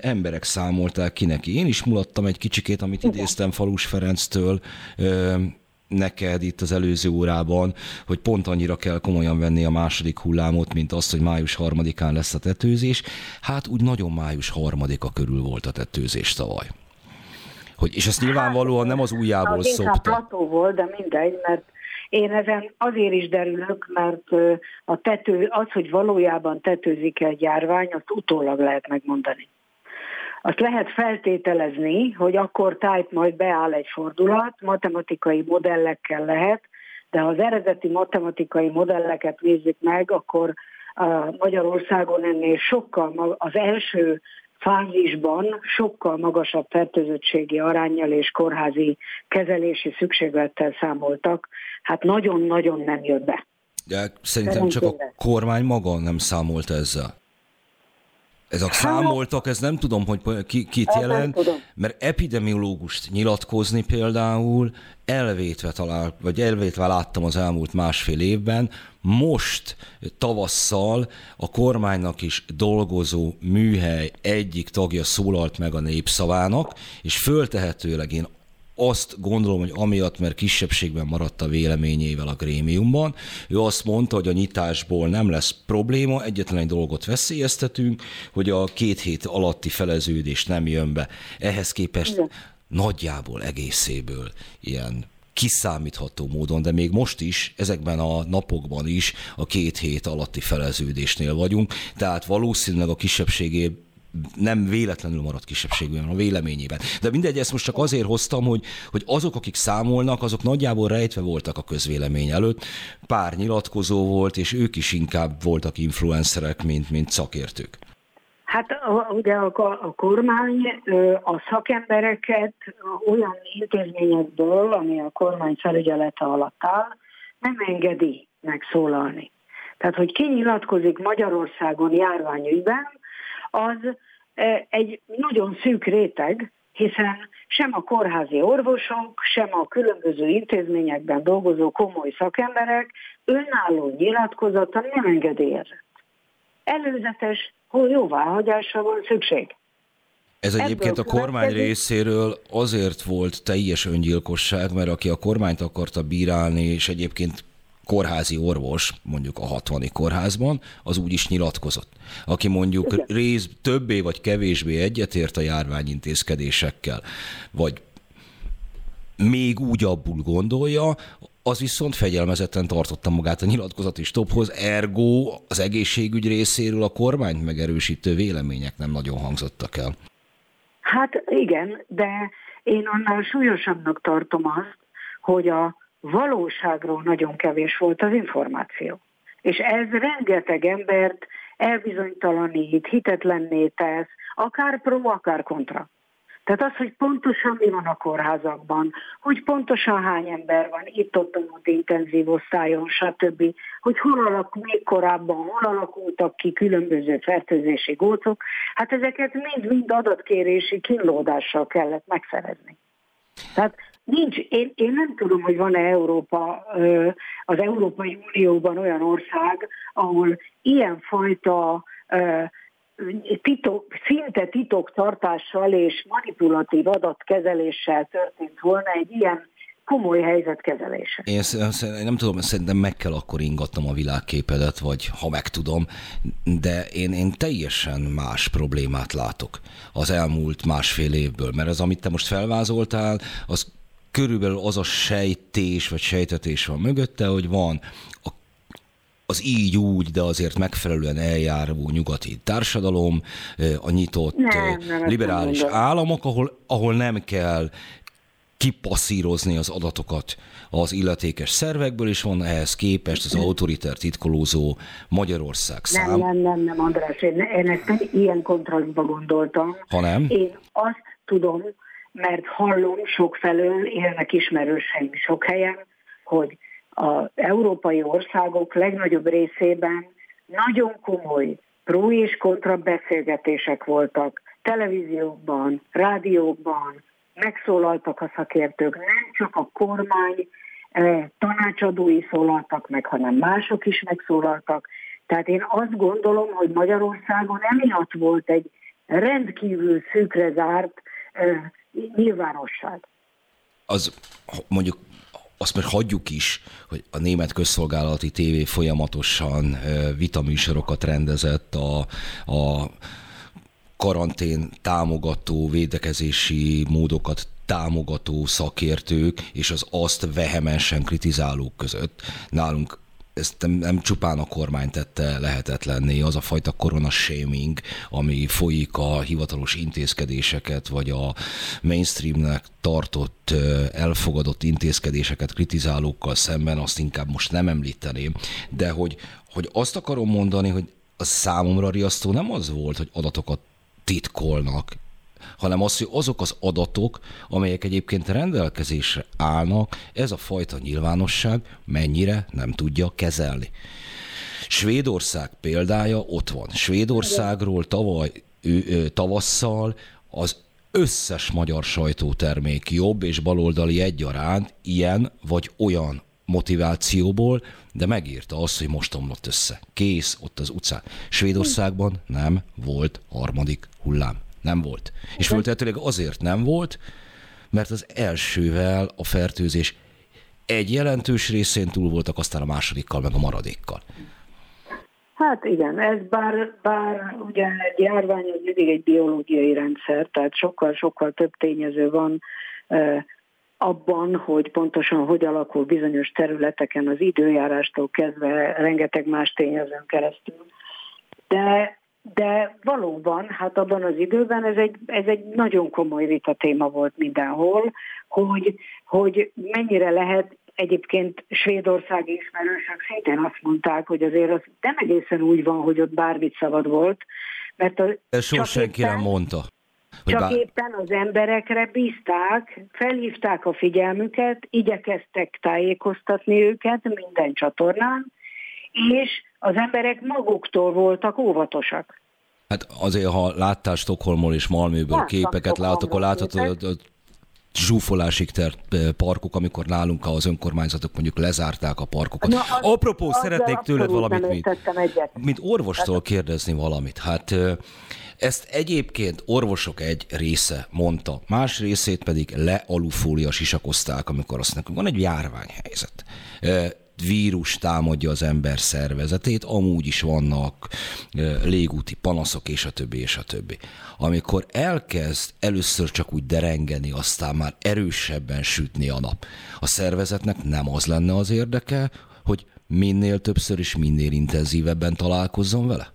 Speaker 1: emberek számolták ki neki. Én is mulattam egy kicsikét, amit idéztem Falus Ferenctől, neked itt az előző órában, hogy pont annyira kell komolyan venni a második hullámot, mint azt, hogy május harmadikán lesz a tetőzés. Hát úgy nagyon május harmadika körül volt a tetőzés tavaly. Hogy, és ezt nyilvánvalóan nem az újjából az szopta.
Speaker 2: plató volt, de mindegy, mert én ezen azért is derülök, mert a tető, az, hogy valójában tetőzik egy járvány, azt utólag lehet megmondani. Azt lehet feltételezni, hogy akkor tájt majd beáll egy fordulat, matematikai modellekkel lehet, de ha az eredeti matematikai modelleket nézzük meg, akkor Magyarországon ennél sokkal az első fázisban sokkal magasabb fertőzöttségi arányjal és kórházi kezelési szükséglettel számoltak. Hát nagyon-nagyon nem jött be.
Speaker 1: De szerintem csak a kormány maga nem számolt ezzel. Ez a számoltak, ez nem tudom, hogy ki, kit ez jelent, mert epidemiológust nyilatkozni például elvétve talál, vagy elvétve láttam az elmúlt másfél évben, most tavasszal a kormánynak is dolgozó műhely egyik tagja szólalt meg a népszavának, és föltehetőleg én azt gondolom, hogy amiatt, mert kisebbségben maradt a véleményével a grémiumban, ő azt mondta, hogy a nyitásból nem lesz probléma, egyetlen egy dolgot veszélyeztetünk, hogy a két hét alatti feleződés nem jön be. Ehhez képest Igen. nagyjából egészéből ilyen kiszámítható módon, de még most is, ezekben a napokban is a két hét alatti feleződésnél vagyunk, tehát valószínűleg a kisebbségé nem véletlenül maradt kisebbségben a véleményében. De mindegy, ezt most csak azért hoztam, hogy, hogy azok, akik számolnak, azok nagyjából rejtve voltak a közvélemény előtt. Pár nyilatkozó volt, és ők is inkább voltak influencerek, mint, mint szakértők.
Speaker 2: Hát ugye a, a kormány a szakembereket olyan intézményekből, ami a kormány felügyelete alatt áll, nem engedi megszólalni. Tehát, hogy ki nyilatkozik Magyarországon járványügyben, az egy nagyon szűk réteg, hiszen sem a kórházi orvosok, sem a különböző intézményekben dolgozó komoly szakemberek önálló nyilatkozata nem engedélyezett. Előzetes jóváhagyásra van szükség.
Speaker 1: Ez egyébként a kormány részéről azért volt teljes öngyilkosság, mert aki a kormányt akarta bírálni, és egyébként kórházi orvos, mondjuk a 60 kórházban, az úgy is nyilatkozott. Aki mondjuk Igen. rész többé vagy kevésbé egyetért a járványintézkedésekkel, vagy még úgy abból gondolja, az viszont fegyelmezetten tartotta magát a nyilatkozati stophoz, ergo az egészségügy részéről a kormányt megerősítő vélemények nem nagyon hangzottak el.
Speaker 2: Hát igen, de én annál súlyosabbnak tartom azt, hogy a valóságról nagyon kevés volt az információ. És ez rengeteg embert elbizonytalanít, hitetlenné tesz, akár pro, akár kontra. Tehát az, hogy pontosan mi van a kórházakban, hogy pontosan hány ember van itt-ott ott intenzív osztályon, stb., hogy hol alak, még korábban hol alakultak ki különböző fertőzési gócok, hát ezeket mind-mind adatkérési kínlódással kellett megszerezni. Tehát Nincs, én, én nem tudom, hogy van-e Európa, az Európai Unióban olyan ország, ahol ilyenfajta titok, szinte titoktartással és manipulatív adatkezeléssel történt volna egy ilyen komoly helyzet kezelése.
Speaker 1: Én, én nem tudom, szerintem meg kell akkor ingatnom a világképedet, vagy ha meg tudom, de én, én teljesen más problémát látok az elmúlt másfél évből, mert az, amit te most felvázoltál, az körülbelül az a sejtés, vagy sejtetés van mögötte, hogy van a az így úgy, de azért megfelelően eljáró nyugati társadalom, a nyitott nem, nem, liberális nem államok, ahol, ahol nem kell kipasszírozni az adatokat az illetékes szervekből, és van ehhez képest az autoriter titkolózó Magyarország szám.
Speaker 2: Nem, nem, nem, nem, András, én, én ezt nem ilyen kontrasztba gondoltam.
Speaker 1: Ha nem?
Speaker 2: Én azt tudom, mert hallom sok felől, élnek ismerőseim sok helyen, hogy az európai országok legnagyobb részében nagyon komoly pró és kontra beszélgetések voltak televíziókban, rádiókban, megszólaltak a szakértők, nem csak a kormány eh, tanácsadói szólaltak meg, hanem mások is megszólaltak. Tehát én azt gondolom, hogy Magyarországon emiatt volt egy rendkívül szűkre zárt eh, nyilvánosság.
Speaker 1: Az mondjuk azt már hagyjuk is, hogy a német közszolgálati tévé folyamatosan vitaműsorokat rendezett a, a karantén támogató, védekezési módokat támogató szakértők és az azt vehemensen kritizálók között. Nálunk ezt nem, nem csupán a kormány tette lehetetlenné, az a fajta korona shaming, ami folyik a hivatalos intézkedéseket, vagy a mainstreamnek tartott, elfogadott intézkedéseket kritizálókkal szemben, azt inkább most nem említeném, de hogy, hogy azt akarom mondani, hogy a számomra riasztó nem az volt, hogy adatokat titkolnak, hanem az, hogy azok az adatok, amelyek egyébként rendelkezésre állnak, ez a fajta nyilvánosság mennyire nem tudja kezelni. Svédország példája ott van. Svédországról tavaly ő, tavasszal az összes magyar sajtótermék jobb és baloldali egyaránt ilyen vagy olyan motivációból, de megírta azt, hogy most omlott össze. Kész, ott az utcán. Svédországban nem volt harmadik hullám. Nem volt. És föltehetőleg azért nem volt, mert az elsővel a fertőzés egy jelentős részén túl voltak, aztán a másodikkal, meg a maradékkal.
Speaker 2: Hát igen, ez bár, bár ugye egy járvány az mindig egy biológiai rendszer, tehát sokkal-sokkal több tényező van eh, abban, hogy pontosan hogy alakul bizonyos területeken az időjárástól kezdve rengeteg más tényezőn keresztül. De de valóban, hát abban az időben ez egy, ez egy nagyon komoly vita téma volt mindenhol, hogy, hogy mennyire lehet Egyébként Svédország ismerősök szintén azt mondták, hogy azért az nem egészen úgy van, hogy ott bármit szabad volt, mert a,
Speaker 1: soha senki nem mondta.
Speaker 2: Hogy csak bár... éppen az emberekre bízták, felhívták a figyelmüket, igyekeztek tájékoztatni őket minden csatornán, és az emberek maguktól voltak óvatosak.
Speaker 1: Hát azért, ha láttál Stockholmból és Malmöből Láttam képeket, látok, akkor láthatod, hogy zsúfolásig tert parkok, amikor nálunk az önkormányzatok mondjuk lezárták a parkokat. Na, az, Apropó, az szeretnék tőled valamit, mint, mint orvostól kérdezni valamit. Hát ezt egyébként orvosok egy része mondta, más részét pedig lealufólia sisakozták, amikor azt mondják, van egy járványhelyzet vírus támadja az ember szervezetét, amúgy is vannak légúti panaszok, és a többi, és a többi. Amikor elkezd először csak úgy derengeni, aztán már erősebben sütni a nap, a szervezetnek nem az lenne az érdeke, hogy minél többször és minél intenzívebben találkozzon vele?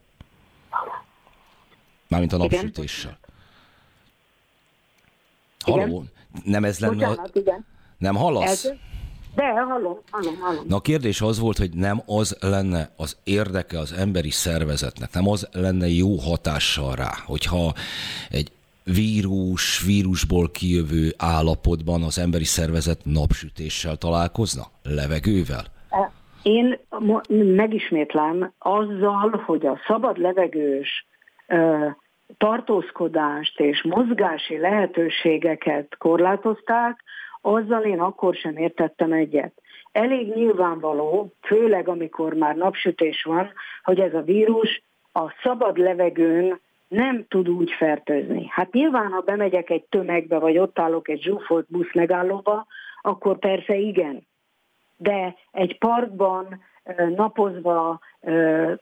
Speaker 1: Mármint a napsütéssel. Halló? Nem ez lenne Bocsánat, a... igen. Nem hallasz? Ez,
Speaker 2: de, hallom, hallom, hallom.
Speaker 1: Na a kérdés az volt, hogy nem az lenne az érdeke az emberi szervezetnek, nem az lenne jó hatással rá, hogyha egy vírus, vírusból kijövő állapotban az emberi szervezet napsütéssel találkozna, levegővel?
Speaker 2: E, én megismétlem, azzal, hogy a szabad levegős tartózkodást és mozgási lehetőségeket korlátozták, azzal én akkor sem értettem egyet. Elég nyilvánvaló, főleg amikor már napsütés van, hogy ez a vírus a szabad levegőn nem tud úgy fertőzni. Hát nyilván, ha bemegyek egy tömegbe, vagy ott állok egy zsúfolt busz megállóba, akkor persze igen. De egy parkban napozva,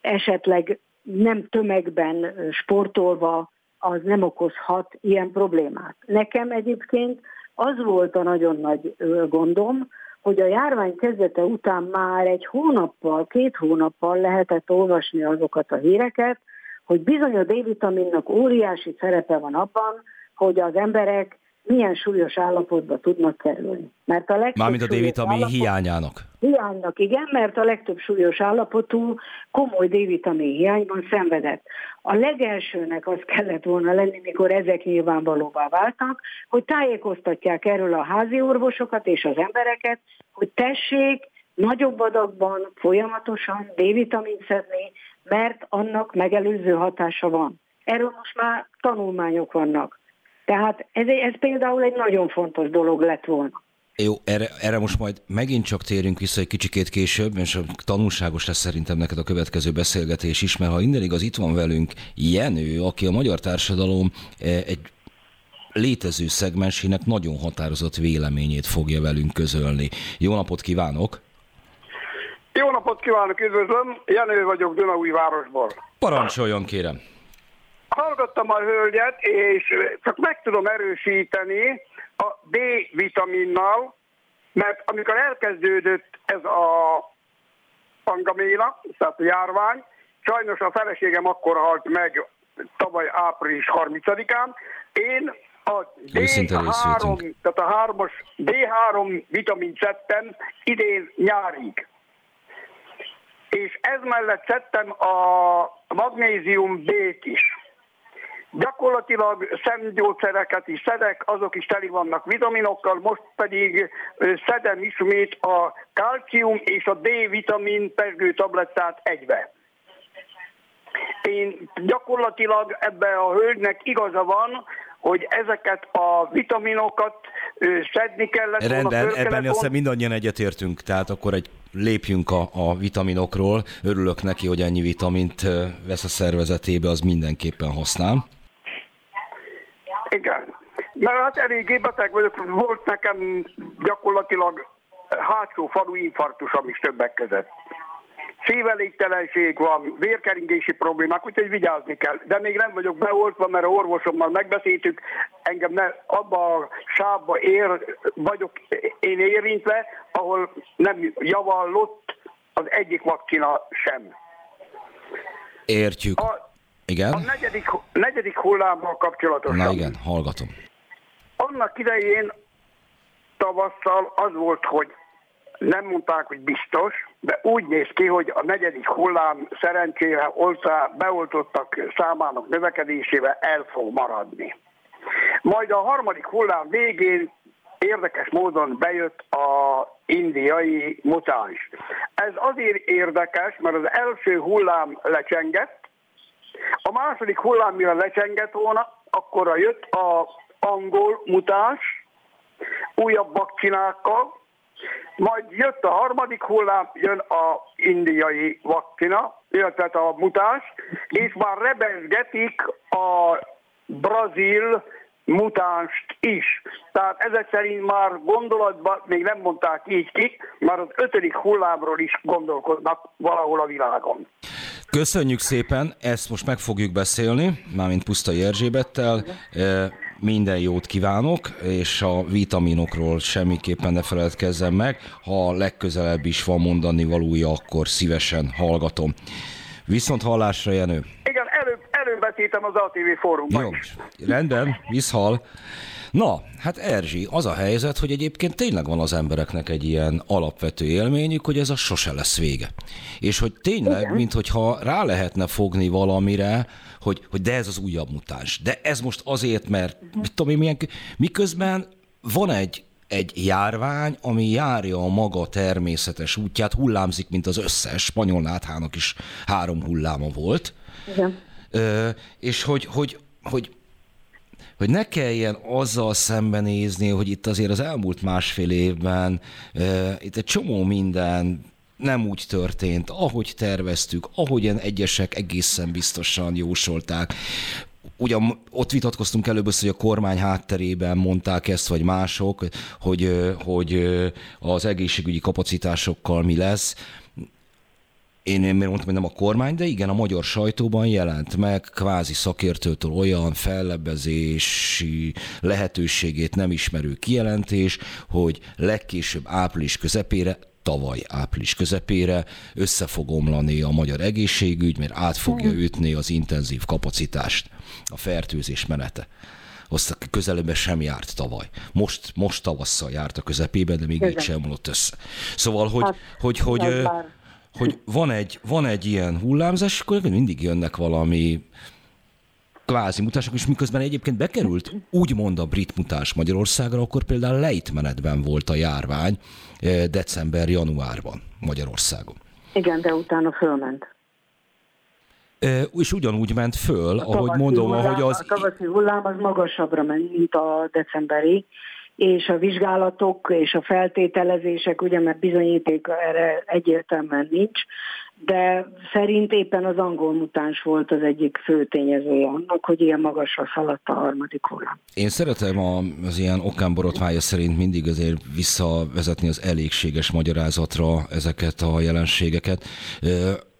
Speaker 2: esetleg nem tömegben sportolva, az nem okozhat ilyen problémát. Nekem egyébként az volt a nagyon nagy gondom, hogy a járvány kezdete után már egy hónappal, két hónappal lehetett olvasni azokat a híreket, hogy bizony a D-vitaminnak óriási szerepe van abban, hogy az emberek milyen súlyos állapotba tudnak kerülni.
Speaker 1: Mert a Mármint a D-vitamin állapot... hiányának.
Speaker 2: Hiánynak, igen, mert a legtöbb súlyos állapotú komoly D-vitamin hiányban szenvedett. A legelsőnek az kellett volna lenni, mikor ezek nyilvánvalóvá váltak, hogy tájékoztatják erről a házi orvosokat és az embereket, hogy tessék nagyobb adagban folyamatosan D-vitamint szedni, mert annak megelőző hatása van. Erről most már tanulmányok vannak. Tehát ez, ez például egy nagyon fontos dolog lett volna.
Speaker 1: Jó, erre, erre most majd megint csak térünk vissza egy kicsikét később, és tanulságos lesz szerintem neked a következő beszélgetés is, mert ha innen igaz, itt van velünk Jenő, aki a magyar társadalom e, egy létező szegmensének nagyon határozott véleményét fogja velünk közölni. Jó napot kívánok!
Speaker 5: Jó napot kívánok, üdvözlöm! Jenő vagyok Dunaúj városból.
Speaker 1: Parancsoljon, kérem!
Speaker 5: Hallgattam a hölgyet, és csak meg tudom erősíteni a D-vitaminnal, mert amikor elkezdődött ez a pangaméla, tehát a járvány, sajnos a feleségem akkor halt meg tavaly április 30-án, én a D3, tehát a 3 D3 vitamin szedtem idén nyárig. És ez mellett szedtem a magnézium B-t is. Gyakorlatilag szemgyógyszereket is szedek, azok is teli vannak vitaminokkal, most pedig szedem ismét a kalcium és a D-vitamin pergő tablettát egybe. Én gyakorlatilag ebbe a hölgynek igaza van, hogy ezeket a vitaminokat szedni kellett
Speaker 1: Rendben, ebben aztán mindannyian egyetértünk, tehát akkor egy lépjünk a, a vitaminokról. Örülök neki, hogy ennyi vitamint vesz a szervezetébe, az mindenképpen használ.
Speaker 5: Mert hát eléggé beteg vagyok, volt nekem gyakorlatilag hátsó falu infarktusom is többek között. Szívelégtelenség van, vérkeringési problémák, úgyhogy vigyázni kell. De még nem vagyok beoltva, mert a orvosommal megbeszéltük, engem ne, abba a sávba ér, vagyok én érintve, ahol nem javallott az egyik vakcina sem.
Speaker 1: Értjük. A, igen?
Speaker 5: A negyedik, negyedik hullámmal kapcsolatosan.
Speaker 1: Na igen, hallgatom.
Speaker 5: Annak idején tavasszal az volt, hogy nem mondták, hogy biztos, de úgy néz ki, hogy a negyedik hullám szerencsére oltá, beoltottak számának növekedésével el fog maradni. Majd a harmadik hullám végén érdekes módon bejött a indiai mutáns. Ez azért érdekes, mert az első hullám lecsengett, a második hullám, mire lecsengett volna, akkor jött a angol mutáns, újabb vakcinákkal, majd jött a harmadik hullám, jön a indiai vakcina, illetve a mutáns, és már rebezgetik a brazil mutánst is. Tehát ezek szerint már gondolatban, még nem mondták így ki, már az ötödik hullámról is gondolkodnak valahol a világon.
Speaker 1: Köszönjük szépen, ezt most meg fogjuk beszélni, mármint Pusztai Erzsébettel. Minden jót kívánok, és a vitaminokról semmiképpen ne feledkezzem meg. Ha legközelebb is van mondani valója, akkor szívesen hallgatom. Viszont hallásra, Jenő.
Speaker 5: Igen, elővetítem az ATV fórumban Jó, is.
Speaker 1: rendben, viszhal. Na, hát Erzsi, az a helyzet, hogy egyébként tényleg van az embereknek egy ilyen alapvető élményük, hogy ez a sose lesz vége. És hogy tényleg, mintha rá lehetne fogni valamire, hogy, hogy de ez az újabb mutáns. De ez most azért, mert mit tudom én, milyen, miközben van egy, egy járvány, ami járja a maga természetes útját, hullámzik, mint az összes, spanyol náthának is három hulláma volt. Igen. És hogy, hogy, hogy hogy ne kelljen azzal szembenézni, hogy itt azért az elmúlt másfél évben itt egy csomó minden nem úgy történt, ahogy terveztük, ahogyan egyesek egészen biztosan jósolták. ugyan ott vitatkoztunk előbb, hogy a kormány hátterében mondták ezt, vagy mások, hogy, hogy az egészségügyi kapacitásokkal mi lesz. Én, én mondtam, hogy nem a kormány, de igen, a magyar sajtóban jelent meg kvázi szakértőtől olyan fellebbezési lehetőségét nem ismerő kijelentés, hogy legkésőbb április közepére tavaly április közepére össze fog omlani a magyar egészségügy, mert át fogja hmm. ütni az intenzív kapacitást, a fertőzés menete. Azt közelében sem járt tavaly. Most, most tavasszal járt a közepében, de még így sem omlott össze. Szóval, hogy, hát, hogy, hogy, hogy, hogy van, egy, van egy ilyen hullámzás, akkor mindig jönnek valami kvázi mutások, és miközben egyébként bekerült úgymond a brit mutás Magyarországra, akkor például lejtmenetben volt a járvány eh, december-januárban Magyarországon.
Speaker 2: Igen, de utána fölment.
Speaker 1: E, és ugyanúgy ment föl, a ahogy mondom,
Speaker 2: hullám,
Speaker 1: ahogy az...
Speaker 2: A tavaszi hullám az magasabbra ment, mint a decemberi, és a vizsgálatok és a feltételezések, ugye, mert bizonyíték erre egyértelműen nincs, de szerint éppen az angol mutáns volt az egyik fő tényezője annak, hogy ilyen magasra szaladt a harmadik hullám.
Speaker 1: Én szeretem az ilyen okán borotvája szerint mindig azért visszavezetni az elégséges magyarázatra ezeket a jelenségeket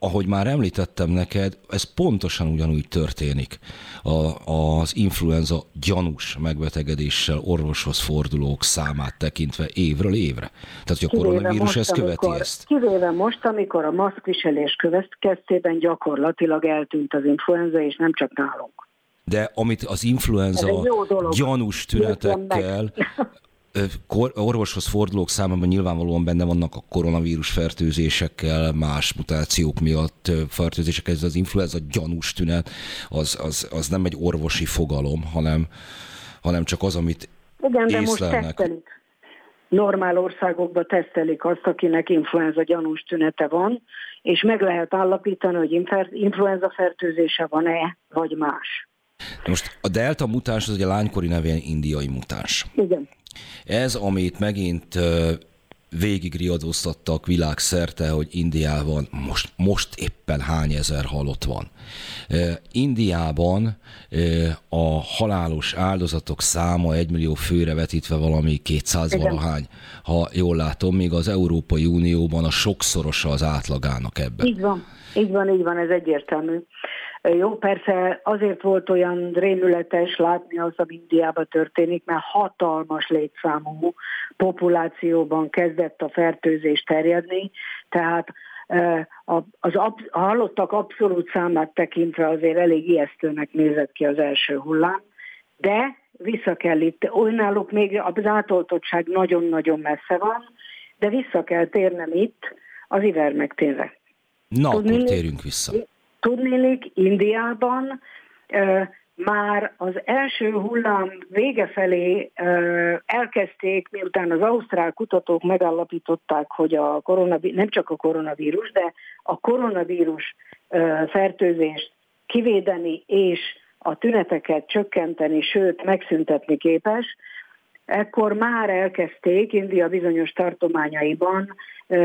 Speaker 1: ahogy már említettem neked, ez pontosan ugyanúgy történik a, az influenza gyanús megbetegedéssel orvoshoz fordulók számát tekintve évről évre. Tehát, hogy a koronavírus ezt követi
Speaker 2: amikor,
Speaker 1: ezt.
Speaker 2: Kivéve most, amikor a maszkviselés következtében gyakorlatilag eltűnt az influenza, és nem csak nálunk.
Speaker 1: De amit az influenza gyanús tünetekkel orvoshoz fordulók számában nyilvánvalóan benne vannak a koronavírus fertőzésekkel, más mutációk miatt fertőzések, ez az influenza gyanús tünet, az, az, az nem egy orvosi fogalom, hanem, hanem csak az, amit
Speaker 2: Igen, de most tesztelik. Normál országokban tesztelik azt, akinek influenza gyanús tünete van, és meg lehet állapítani, hogy influenza fertőzése van-e, vagy más.
Speaker 1: Most a delta mutáns az ugye lánykori nevén indiai mutáns.
Speaker 2: Igen.
Speaker 1: Ez, amit megint végig riadóztattak világszerte, hogy Indiában most, most éppen hány ezer halott van. Indiában a halálos áldozatok száma egymillió főre vetítve valami 200 valahány, ha jól látom, még az Európai Unióban a sokszorosa az átlagának ebben.
Speaker 2: Így van, így van, így van, ez egyértelmű. Jó, persze azért volt olyan rémületes látni az, ami Indiában történik, mert hatalmas létszámú populációban kezdett a fertőzés terjedni, tehát az a hallottak abszolút számát tekintve azért elég ijesztőnek nézett ki az első hullám, de vissza kell itt, náluk még az átoltottság nagyon-nagyon messze van, de vissza kell térnem itt az ivermektérre.
Speaker 1: Na, Tudni, akkor térjünk vissza.
Speaker 2: Tudnélik, Indiában már az első hullám vége felé elkezdték, miután az ausztrál kutatók megállapították, hogy a koronavírus, nem csak a koronavírus, de a koronavírus fertőzést kivédeni és a tüneteket csökkenteni, sőt megszüntetni képes, ekkor már elkezdték India bizonyos tartományaiban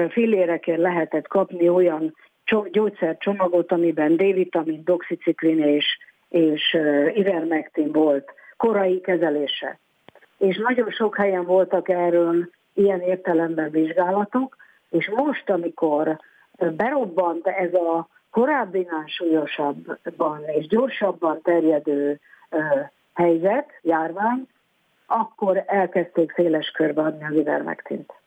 Speaker 2: fillérekért lehetett kapni olyan gyógyszercsomagot, amiben D-vitamin, doxiciklin és, és ivermectin volt korai kezelése. És nagyon sok helyen voltak erről ilyen értelemben vizsgálatok, és most, amikor berobbant ez a korábbinál súlyosabban és gyorsabban terjedő helyzet, járvány, akkor elkezdték széles körbe adni az ivermektint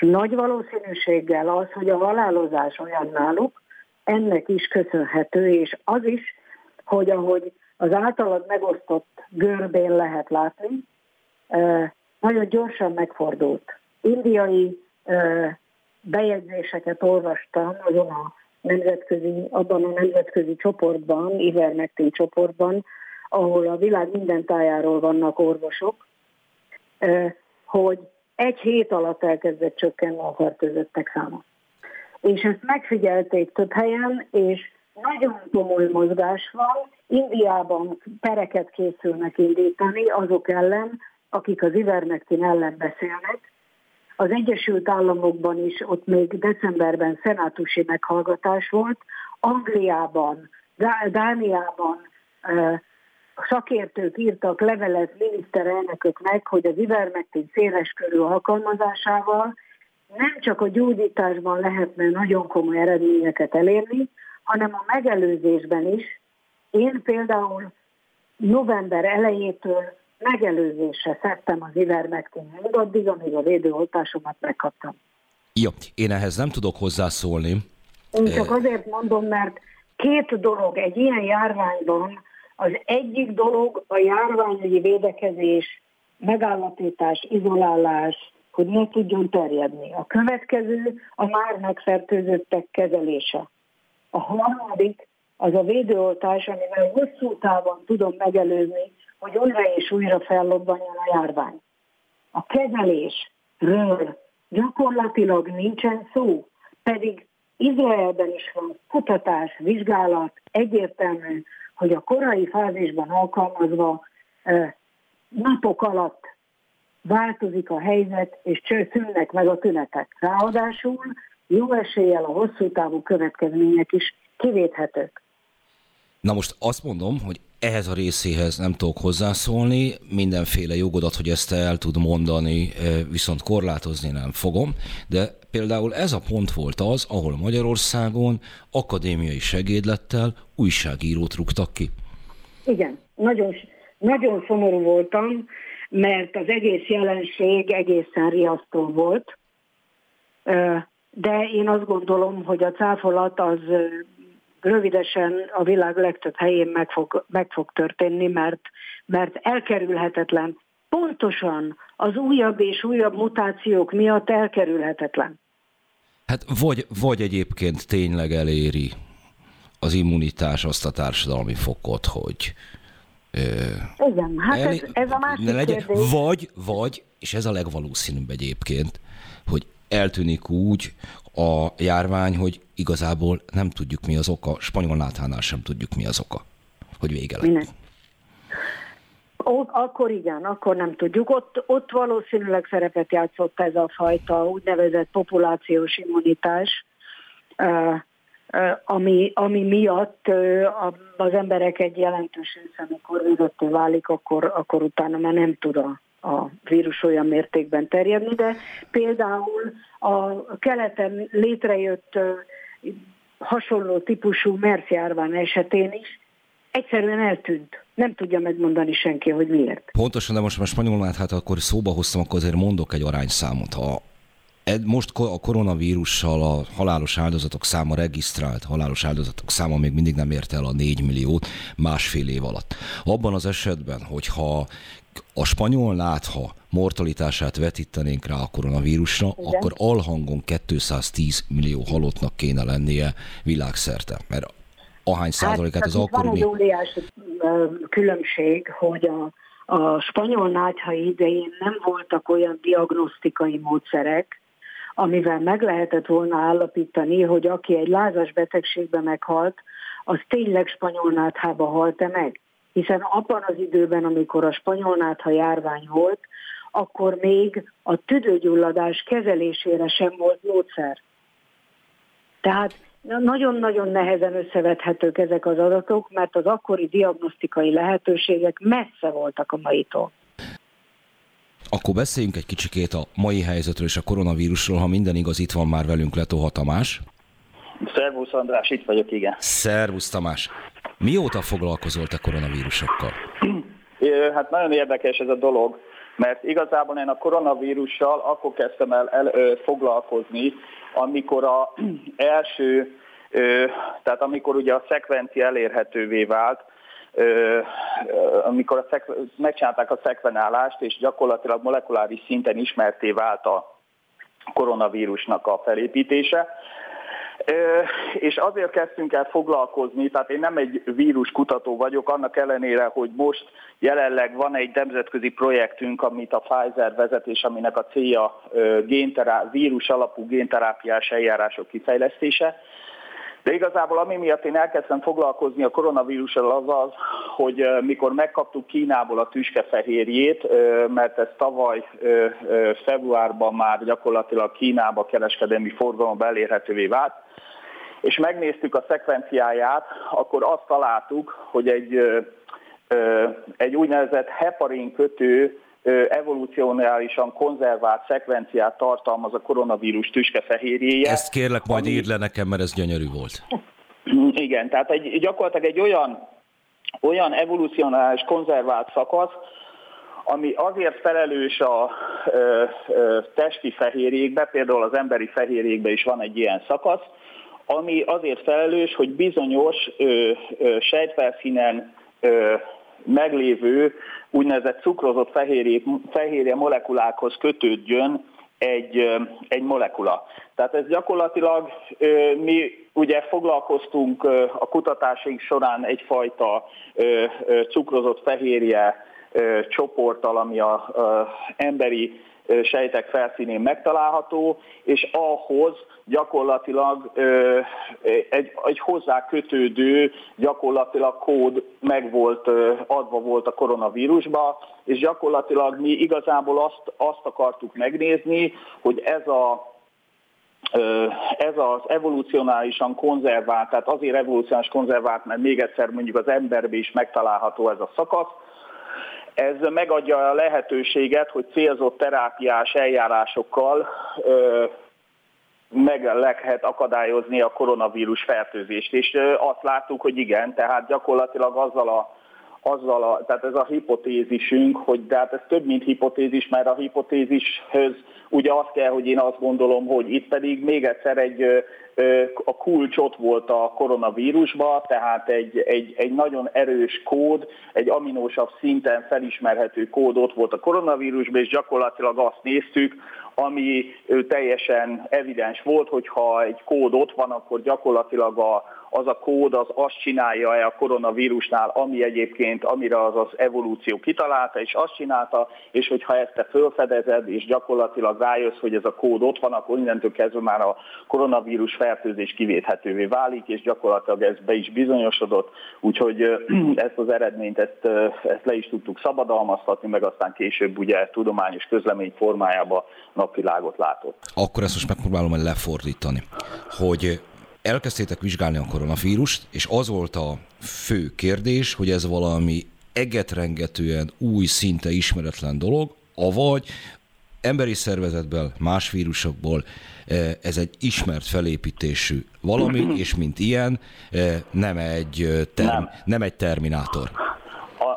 Speaker 2: nagy valószínűséggel az, hogy a halálozás olyan náluk, ennek is köszönhető, és az is, hogy ahogy az általad megosztott görbén lehet látni, nagyon gyorsan megfordult. Indiai bejegyzéseket olvastam azon a nemzetközi, abban a nemzetközi csoportban, Ivermectin csoportban, ahol a világ minden tájáról vannak orvosok, hogy egy hét alatt elkezdett csökkenni a fertőzöttek száma. És ezt megfigyelték több helyen, és nagyon komoly mozgás van. Indiában pereket készülnek indítani azok ellen, akik az ivermectin ellen beszélnek. Az Egyesült Államokban is ott még decemberben szenátusi meghallgatás volt. Angliában, Dániában a szakértők írtak levelet miniszterelnököknek, hogy az ivermektin széles körű alkalmazásával nem csak a gyógyításban lehetne nagyon komoly eredményeket elérni, hanem a megelőzésben is. Én például november elejétől megelőzésre szedtem az ivermektin addig, amíg a védőoltásomat megkaptam.
Speaker 1: Jó, én ehhez nem tudok hozzászólni.
Speaker 2: Én csak azért mondom, mert két dolog egy ilyen járványban, az egyik dolog a járványügyi védekezés, megállapítás, izolálás, hogy ne tudjon terjedni. A következő a már megfertőzöttek kezelése. A harmadik az a védőoltás, amivel hosszú távon tudom megelőzni, hogy újra és újra fellobbanjon a járvány. A kezelésről gyakorlatilag nincsen szó, pedig Izraelben is van kutatás, vizsgálat, egyértelmű, hogy a korai fázisban alkalmazva napok alatt változik a helyzet, és szűnnek meg a tünetek. Ráadásul jó eséllyel a hosszú távú következmények is kivéthetők.
Speaker 1: Na most azt mondom, hogy ehhez a részéhez nem tudok hozzászólni, mindenféle jogodat, hogy ezt el tud mondani, viszont korlátozni nem fogom, de például ez a pont volt az, ahol Magyarországon akadémiai segédlettel újságírót rúgtak ki.
Speaker 2: Igen, nagyon, nagyon szomorú voltam, mert az egész jelenség egészen riasztó volt, de én azt gondolom, hogy a cáfolat az rövidesen a világ legtöbb helyén meg fog, meg fog történni, mert, mert elkerülhetetlen. Pontosan az újabb és újabb mutációk miatt elkerülhetetlen.
Speaker 1: Hát vagy, vagy egyébként tényleg eléri az immunitás azt a társadalmi fokot, hogy
Speaker 2: igen, hát ez, ez a másik legyen, kérdés.
Speaker 1: Vagy, vagy, és ez a legvalószínűbb egyébként, hogy eltűnik úgy a járvány, hogy igazából nem tudjuk mi az oka, spanyol náthánál sem tudjuk mi az oka, hogy vége lett.
Speaker 2: Ott, akkor igen, akkor nem tudjuk. Ott, ott valószínűleg szerepet játszott ez a fajta úgynevezett populációs immunitás, ami, ami miatt az emberek egy jelentős része, amikor védettő válik, akkor, akkor utána már nem tud a, a vírus olyan mértékben terjedni, de például a keleten létrejött hasonló típusú MERS járvány esetén is egyszerűen eltűnt. Nem tudja megmondani senki, hogy miért.
Speaker 1: Pontosan, de most már spanyolul hát akkor szóba hoztam, akkor azért mondok egy arányszámot. Ha most a koronavírussal a halálos áldozatok száma regisztrált, halálos áldozatok száma még mindig nem érte el a 4 milliót másfél év alatt. Abban az esetben, hogyha a spanyol nátha mortalitását vetítenénk rá a koronavírusra, Igen. akkor alhangon 210 millió halottnak kéne lennie világszerte. Mert ahány százalékát hát, az akkori... Van
Speaker 2: egy óriási különbség, hogy a, a spanyol nátha idején nem voltak olyan diagnosztikai módszerek, amivel meg lehetett volna állapítani, hogy aki egy lázas betegségbe meghalt, az tényleg spanyol náthába halt-e meg. Hiszen abban az időben, amikor a spanyol nátha járvány volt, akkor még a tüdőgyulladás kezelésére sem volt módszer. Tehát nagyon-nagyon nehezen összevethetők ezek az adatok, mert az akkori diagnosztikai lehetőségek messze voltak a maitól.
Speaker 1: Akkor beszéljünk egy kicsikét a mai helyzetről és a koronavírusról, ha minden igaz, itt van már velünk Letóha Tamás.
Speaker 6: Szervusz András, itt vagyok, igen.
Speaker 1: Szervusz Tamás. Mióta foglalkozol te koronavírusokkal?
Speaker 6: Hát nagyon érdekes ez a dolog, mert igazából én a koronavírussal akkor kezdtem el, el ö, foglalkozni, amikor a első, ö, tehát amikor ugye a szekvencia elérhetővé vált, amikor a szek- megcsinálták a szekvenálást, és gyakorlatilag molekuláris szinten ismerté vált a koronavírusnak a felépítése, és azért kezdtünk el foglalkozni, tehát én nem egy víruskutató vagyok, annak ellenére, hogy most jelenleg van egy nemzetközi projektünk, amit a Pfizer vezet, és aminek a célja génterá- vírus alapú génterápiás eljárások kifejlesztése. De igazából ami miatt én elkezdtem foglalkozni a koronavírussal az az, hogy mikor megkaptuk Kínából a tüskefehérjét, mert ez tavaly februárban már gyakorlatilag Kínába kereskedelmi forgalomba elérhetővé vált, és megnéztük a szekvenciáját, akkor azt találtuk, hogy egy egy úgynevezett heparin kötő evolúcionálisan konzervált szekvenciát tartalmaz a koronavírus tüskefehérjéje.
Speaker 1: Ezt kérlek majd ami... írd le nekem, mert ez gyönyörű volt.
Speaker 6: Igen, tehát egy, gyakorlatilag egy olyan, olyan evolúcionális konzervált szakasz, ami azért felelős a ö, ö, testi fehérjékbe, például az emberi fehérjékbe is van egy ilyen szakasz, ami azért felelős, hogy bizonyos ö, ö, sejtfelszínen ö, meglévő úgynevezett cukrozott fehérje, fehérje molekulákhoz kötődjön egy, egy molekula. Tehát ez gyakorlatilag mi ugye foglalkoztunk a kutatásaink során egyfajta cukrozott fehérje csoporttal, ami az emberi sejtek felszínén megtalálható, és ahhoz gyakorlatilag egy, egy hozzá kötődő gyakorlatilag kód meg volt adva volt a koronavírusba, és gyakorlatilag mi igazából azt, azt akartuk megnézni, hogy ez a ez az evolúcionálisan konzervált, tehát azért evolúcionális konzervált, mert még egyszer mondjuk az emberbe is megtalálható ez a szakasz, ez megadja a lehetőséget, hogy célzott terápiás eljárásokkal meg lehet akadályozni a koronavírus fertőzést. És azt láttuk, hogy igen, tehát gyakorlatilag azzal a azzal a, tehát ez a hipotézisünk, hogy de hát ez több, mint hipotézis, mert a hipotézishöz ugye azt kell, hogy én azt gondolom, hogy itt pedig még egyszer egy a kulcs ott volt a koronavírusban, tehát egy, egy, egy nagyon erős kód, egy aminósabb szinten felismerhető kód ott volt a koronavírusban, és gyakorlatilag azt néztük, ami teljesen evidens volt, hogyha egy kód ott van, akkor gyakorlatilag a, az a kód az azt csinálja-e a koronavírusnál, ami egyébként, amire az az evolúció kitalálta, és azt csinálta, és hogyha ezt te felfedezed, és gyakorlatilag rájössz, hogy ez a kód ott van, akkor innentől kezdve már a koronavírus fertőzés kivéthetővé válik, és gyakorlatilag ez be is bizonyosodott, úgyhogy ezt az eredményt, ezt, ezt le is tudtuk szabadalmaztatni, meg aztán később ugye tudományos közlemény formájában napvilágot látott.
Speaker 1: Akkor ezt most megpróbálom lefordítani, hogy elkezdtétek vizsgálni a koronavírust, és az volt a fő kérdés, hogy ez valami egetrengetően új, szinte ismeretlen dolog, avagy emberi szervezetből, más vírusokból eh, ez egy ismert felépítésű valami, és mint ilyen eh, nem egy, eh, term, nem. nem egy terminátor.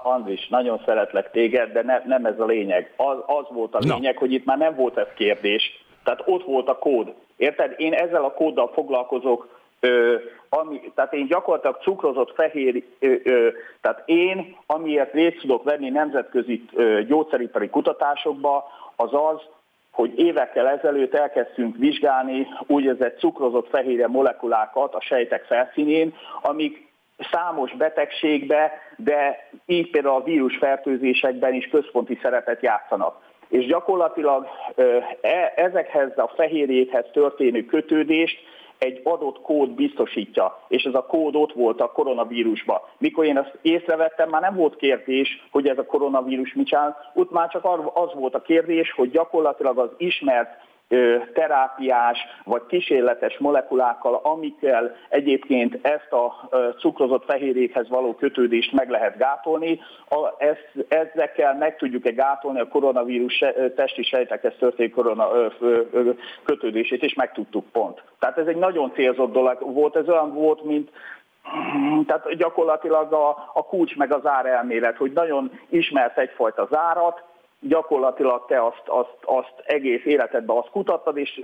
Speaker 6: Andris, nagyon szeretlek téged, de ne, nem ez a lényeg. Az, az volt a lényeg, Na. hogy itt már nem volt ez kérdés, tehát ott volt a kód. Érted? Én ezzel a kóddal foglalkozok, ö, ami, tehát én gyakorlatilag cukrozott fehér, ö, ö, tehát én, amiért részt tudok venni nemzetközi ö, gyógyszeripari kutatásokba, az az, hogy évekkel ezelőtt elkezdtünk vizsgálni úgynevezett cukrozott fehérje molekulákat a sejtek felszínén, amik számos betegségbe, de így például a vírusfertőzésekben is központi szerepet játszanak. És gyakorlatilag e, ezekhez a fehérjékhez történő kötődést egy adott kód biztosítja, és ez a kód ott volt a koronavírusban. Mikor én ezt észrevettem, már nem volt kérdés, hogy ez a koronavírus mit csinál, ott már csak az volt a kérdés, hogy gyakorlatilag az ismert terápiás vagy kísérletes molekulákkal, amikkel egyébként ezt a cukrozott fehérjékhez való kötődést meg lehet gátolni. Ezekkel meg tudjuk-e gátolni a koronavírus testi sejtekhez történő korona kötődését, és meg tudtuk pont. Tehát ez egy nagyon célzott dolog volt, ez olyan volt, mint tehát gyakorlatilag a, a kulcs meg az árelmélet, hogy nagyon ismersz egyfajta zárat, gyakorlatilag te azt, azt, azt egész életedben azt kutattad, és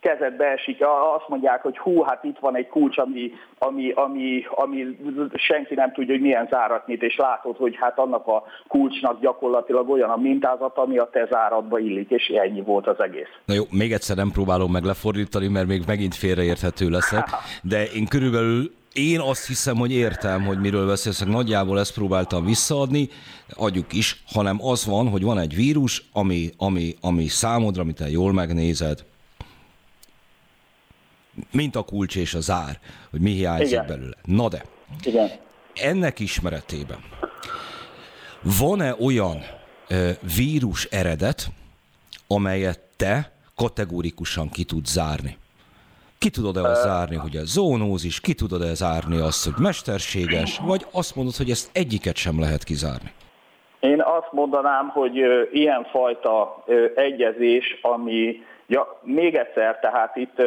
Speaker 6: kezedbe esik, azt mondják, hogy hú, hát itt van egy kulcs, ami, ami, ami, ami senki nem tudja, hogy milyen zárat nyit, és látod, hogy hát annak a kulcsnak gyakorlatilag olyan a mintázat, ami a te záratba illik, és ennyi volt az egész.
Speaker 1: Na jó, még egyszer nem próbálom meg lefordítani, mert még megint félreérthető leszek, de én körülbelül én azt hiszem, hogy értem, hogy miről beszélsz, nagyjából ezt próbáltam visszaadni, adjuk is, hanem az van, hogy van egy vírus, ami, ami, ami számodra, amit te jól megnézed, mint a kulcs és a zár, hogy mi hiányzik Igen. belőle. Na de,
Speaker 6: Igen.
Speaker 1: ennek ismeretében van-e olyan e, vírus eredet, amelyet te kategórikusan ki tudsz zárni? Ki tudod-e azt zárni, hogy ez zónózis, ki tudod-e zárni azt, hogy mesterséges, vagy azt mondod, hogy ezt egyiket sem lehet kizárni?
Speaker 6: Én azt mondanám, hogy ilyenfajta egyezés, ami ja, még egyszer, tehát itt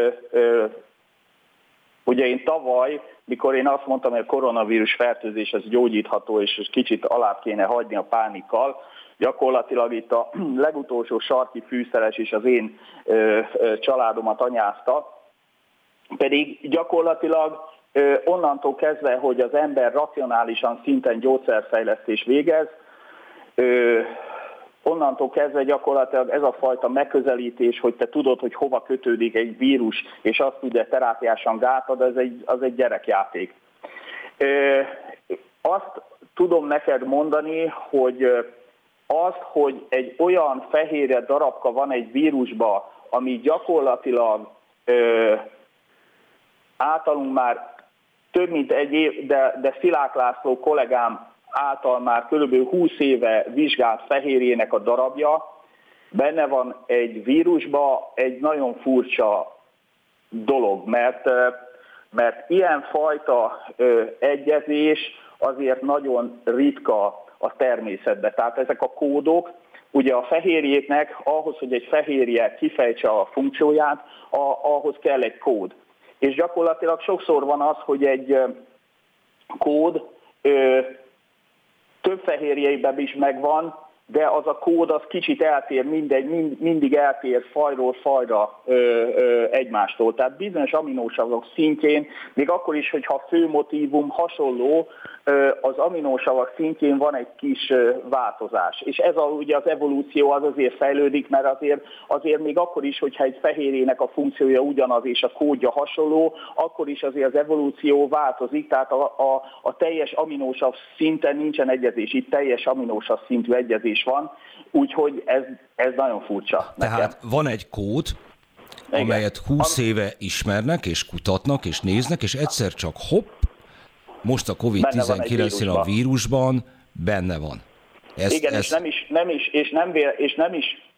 Speaker 6: ugye én tavaly, mikor én azt mondtam, hogy a koronavírus fertőzés az gyógyítható, és kicsit alá kéne hagyni a pánikkal, gyakorlatilag itt a legutolsó sarki fűszeres is az én ö, ö, családomat anyázta, pedig gyakorlatilag onnantól kezdve, hogy az ember racionálisan szinten gyógyszerfejlesztés végez, onnantól kezdve gyakorlatilag ez a fajta megközelítés, hogy te tudod, hogy hova kötődik egy vírus, és azt tudja terápiásan gátad, az egy, az egy gyerekjáték. Azt tudom neked mondani, hogy az, hogy egy olyan fehérje darabka van egy vírusba, ami gyakorlatilag általunk már több mint egy év, de, de Szilák László kollégám által már kb. 20 éve vizsgált fehérjének a darabja, benne van egy vírusba egy nagyon furcsa dolog, mert, mert ilyenfajta egyezés azért nagyon ritka a természetbe. Tehát ezek a kódok, ugye a fehérjéknek ahhoz, hogy egy fehérje kifejtse a funkcióját, a, ahhoz kell egy kód. És gyakorlatilag sokszor van az, hogy egy kód ö, több fehérjeiben is megvan, de az a kód az kicsit eltér, mindegy, mind, mindig eltér fajról fajra ö, ö, egymástól. Tehát bizonyos aminósavak szintjén, még akkor is, hogyha a fő motívum hasonló, ö, az aminósavak szintjén van egy kis ö, változás. És ez a, ugye az evolúció az azért fejlődik, mert azért, azért még akkor is, hogyha egy fehérjének a funkciója ugyanaz és a kódja hasonló, akkor is azért az evolúció változik, tehát a, a, a teljes aminósav szinten nincsen egyezés, itt teljes aminósav szintű egyezés van, úgyhogy ez, ez nagyon furcsa.
Speaker 1: Tehát nekem. van egy kód, Igen. amelyet 20 éve ismernek, és kutatnak, és néznek, és egyszer csak hopp, most a COVID-19 a vírusban benne van.
Speaker 6: Ez, Igen, ez... és nem is, nem is, és nem, és nem is, tehát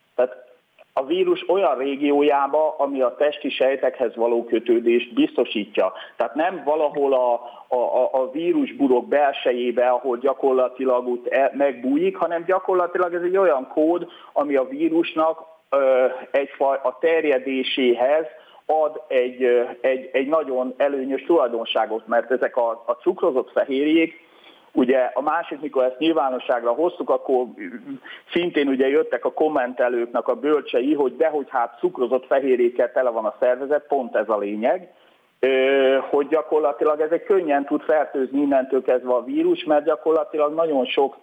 Speaker 6: a vírus olyan régiójába, ami a testi sejtekhez való kötődést biztosítja. Tehát nem valahol a, a, a vírusburok belsejébe, ahol gyakorlatilag ott e, megbújik, hanem gyakorlatilag ez egy olyan kód, ami a vírusnak ö, egyfaj, a terjedéséhez ad egy, egy, egy nagyon előnyös tulajdonságot, mert ezek a, a cukrozott fehérjék Ugye a másik, mikor ezt nyilvánosságra hoztuk, akkor szintén ugye jöttek a kommentelőknek a bölcsei, hogy dehogy hát cukrozott fehérjékkel tele van a szervezet, pont ez a lényeg, hogy gyakorlatilag ez egy könnyen tud fertőzni innentől kezdve a vírus, mert gyakorlatilag nagyon sok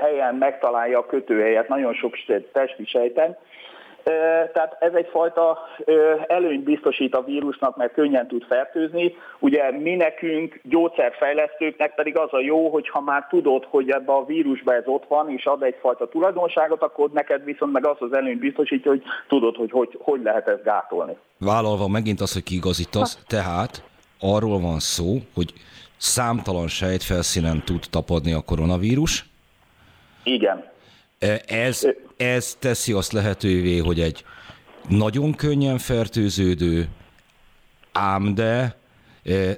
Speaker 6: helyen megtalálja a kötőhelyet, nagyon sok testi sejten, tehát ez egyfajta előnyt biztosít a vírusnak, mert könnyen tud fertőzni. Ugye mi nekünk, gyógyszerfejlesztőknek pedig az a jó, hogy ha már tudod, hogy ebbe a vírusba ez ott van, és ad egyfajta tulajdonságot, akkor neked viszont meg az az előnyt biztosítja, hogy tudod, hogy hogy, hogy lehet ezt gátolni.
Speaker 1: Vállalva megint az, hogy kiigazítasz, tehát arról van szó, hogy számtalan sejtfelszínen tud tapadni a koronavírus.
Speaker 6: Igen.
Speaker 1: Ez ez teszi azt lehetővé, hogy egy nagyon könnyen fertőződő, ám de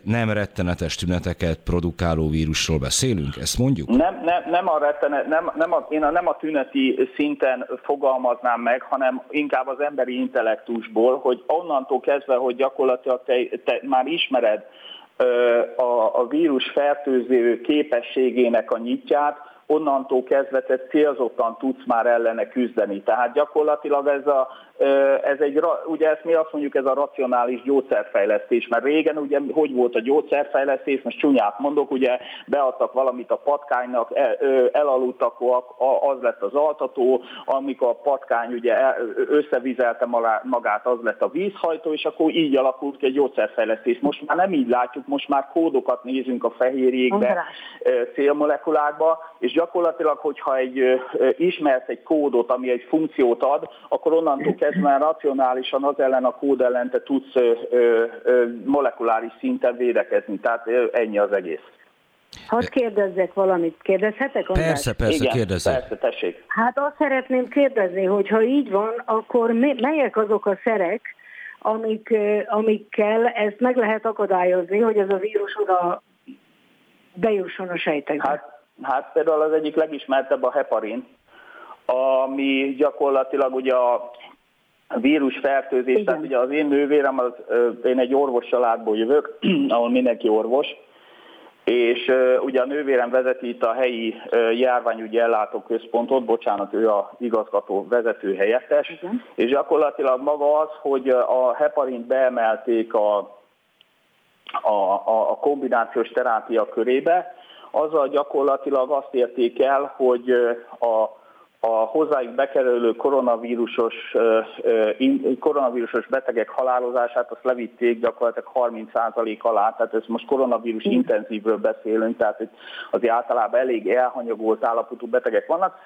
Speaker 1: nem rettenetes tüneteket produkáló vírusról beszélünk, ezt mondjuk?
Speaker 6: Nem, nem, nem a rettenet, nem, nem a, én a, nem a tüneti szinten fogalmaznám meg, hanem inkább az emberi intellektusból, hogy onnantól kezdve, hogy gyakorlatilag te, te már ismered a, a vírus fertőző képességének a nyitját, onnantól kezdve te célzottan tudsz már ellene küzdeni. Tehát gyakorlatilag ez a ez egy, ugye ezt mi azt mondjuk, ez a racionális gyógyszerfejlesztés, mert régen ugye hogy volt a gyógyszerfejlesztés, most csúnyát mondok, ugye beadtak valamit a patkánynak, el, elaludt, akkor az lett az altató, amikor a patkány ugye összevizelte magát, az lett a vízhajtó, és akkor így alakult ki egy gyógyszerfejlesztés. Most már nem így látjuk, most már kódokat nézünk a fehérjékbe, célmolekulákba, és gyakorlatilag, hogyha egy, ismersz egy kódot, ami egy funkciót ad, akkor onnantól kezdve már racionálisan az ellen a kód ellen te tudsz ö, ö, molekuláris szinten védekezni. Tehát ö, ennyi az egész.
Speaker 2: Hadd kérdezzek valamit. Kérdezhetek?
Speaker 1: András? Persze, persze,
Speaker 6: Igen,
Speaker 1: kérdezzek.
Speaker 6: Persze, tessék.
Speaker 2: Hát azt szeretném kérdezni, hogy ha így van, akkor melyek azok a szerek, amik, amikkel ezt meg lehet akadályozni, hogy ez a vírus oda bejusson a sejtekbe?
Speaker 6: Hát, hát például az egyik legismertebb a heparin, ami gyakorlatilag ugye a vírus fertőzés, Igen. tehát ugye az én nővérem, az, én egy orvos családból jövök, ahol mindenki orvos, és uh, ugye a nővérem vezeti itt a helyi uh, járványügyi ellátóközpontot, bocsánat, ő a igazgató vezető helyettes, Igen. és gyakorlatilag maga az, hogy a heparint beemelték a, a, a, a kombinációs terápia körébe, azzal gyakorlatilag azt érték el, hogy a a hozzájuk bekerülő koronavírusos, koronavírusos betegek halálozását azt levitték gyakorlatilag 30% alá, tehát ez most koronavírus intenzívről beszélünk, tehát itt azért általában elég elhanyagolt állapotú betegek vannak.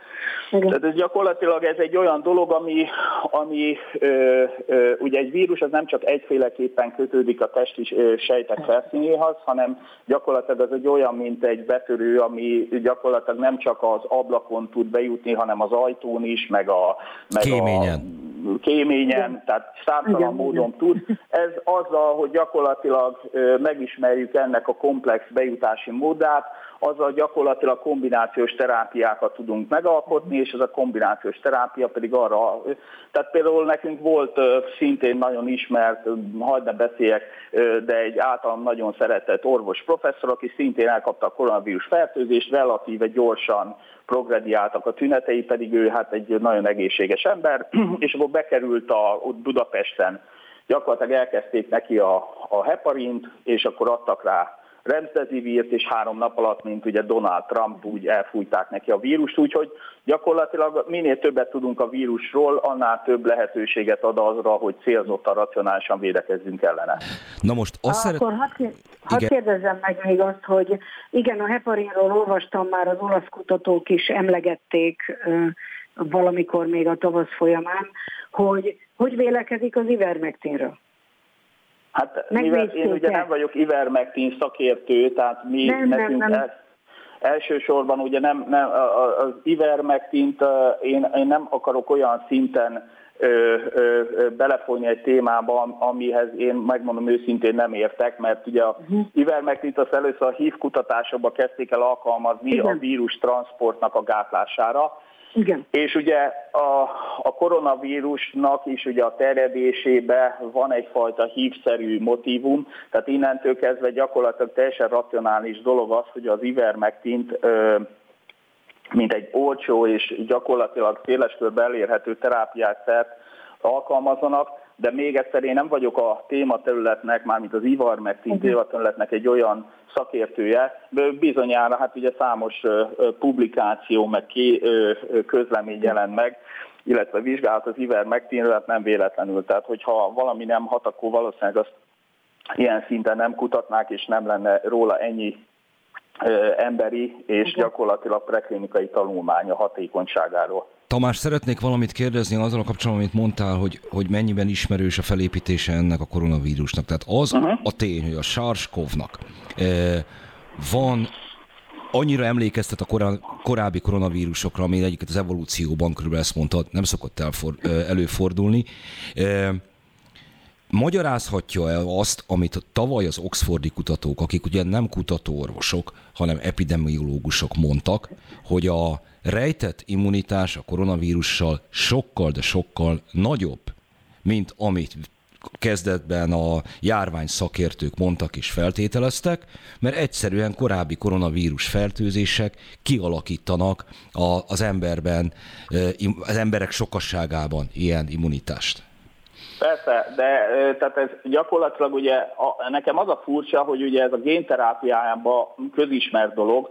Speaker 6: Igen. Tehát ez gyakorlatilag ez egy olyan dolog, ami, ami ö, ö, ugye egy vírus az nem csak egyféleképpen kötődik a testi sejtek felszínéhez, hanem gyakorlatilag az egy olyan, mint egy betörő, ami gyakorlatilag nem csak az ablakon tud bejutni, hanem az ajtón is, meg a, meg
Speaker 1: kéményen.
Speaker 6: a kéményen, Igen. tehát számtalan Igen. módon tud. Ez azzal, hogy gyakorlatilag megismerjük ennek a komplex bejutási módát, azzal gyakorlatilag kombinációs terápiákat tudunk megalkotni, és ez a kombinációs terápia pedig arra, tehát például nekünk volt szintén nagyon ismert, hagyd ne beszéljek, de egy általam nagyon szeretett orvos professzor, aki szintén elkapta a koronavírus fertőzést, relatíve gyorsan progrediáltak a tünetei, pedig ő hát egy nagyon egészséges ember, és akkor bekerült a, ott Budapesten, gyakorlatilag elkezdték neki a, a heparint, és akkor adtak rá remdesivírt, és három nap alatt, mint ugye Donald Trump, úgy elfújták neki a vírust, úgyhogy gyakorlatilag minél többet tudunk a vírusról, annál több lehetőséget ad azra, hogy célzottan, racionálisan védekezzünk ellene.
Speaker 1: Na most azt
Speaker 2: szeret... Akkor hadd had kérdezzem meg még azt, hogy igen, a heparinról olvastam már, az olasz kutatók is emlegették valamikor még a tavasz folyamán, hogy hogy vélekedik az ivermektinről?
Speaker 6: Hát mivel én ugye nem vagyok ivermectin szakértő, tehát mi
Speaker 2: nem, nekünk nem, nem. Ez,
Speaker 6: elsősorban ugye nem, nem az ivermectint én, én nem akarok olyan szinten ö, ö, belefolyni egy témába, amihez én megmondom őszintén nem értek, mert ugye a uh-huh. ivermectint az először a HIV kutatásokba kezdték el alkalmazni Igen. a vírus transportnak a gátlására,
Speaker 2: igen.
Speaker 6: És ugye a, a koronavírusnak is ugye a terjedésébe van egyfajta hívszerű motivum, tehát innentől kezdve gyakorlatilag teljesen racionális dolog az, hogy az ivermektint mint egy olcsó és gyakorlatilag széleskörbe elérhető terápiát alkalmazanak, de még egyszer én nem vagyok a tématerületnek, mármint az ivermectin uh-huh. tématerületnek egy olyan szakértője, bizonyára hát ugye számos publikáció, meg közlemény jelent meg, illetve vizsgálat az ivermectinről, nem véletlenül. Tehát, hogyha valami nem hat, akkor valószínűleg azt ilyen szinten nem kutatnák, és nem lenne róla ennyi emberi és gyakorlatilag preklinikai tanulmánya hatékonyságáról.
Speaker 1: Tamás, szeretnék valamit kérdezni azzal a kapcsolatban, amit mondtál, hogy, hogy mennyiben ismerős a felépítése ennek a koronavírusnak. Tehát az uh-huh. a tény, hogy a SARS-CoV-nak eh, van annyira emlékeztet a korá, korábbi koronavírusokra, ami egyiket az evolúcióban körülbelül ezt mondtad, nem szokott elfor, előfordulni. Eh, magyarázhatja-e azt, amit tavaly az oxfordi kutatók, akik ugye nem kutatóorvosok, hanem epidemiológusok mondtak, hogy a rejtett immunitás a koronavírussal sokkal, de sokkal nagyobb, mint amit kezdetben a járvány szakértők mondtak és feltételeztek, mert egyszerűen korábbi koronavírus fertőzések kialakítanak az emberben, az emberek sokasságában ilyen immunitást.
Speaker 6: Persze, de tehát ez gyakorlatilag ugye a, nekem az a furcsa, hogy ugye ez a génterápiájában közismert dolog,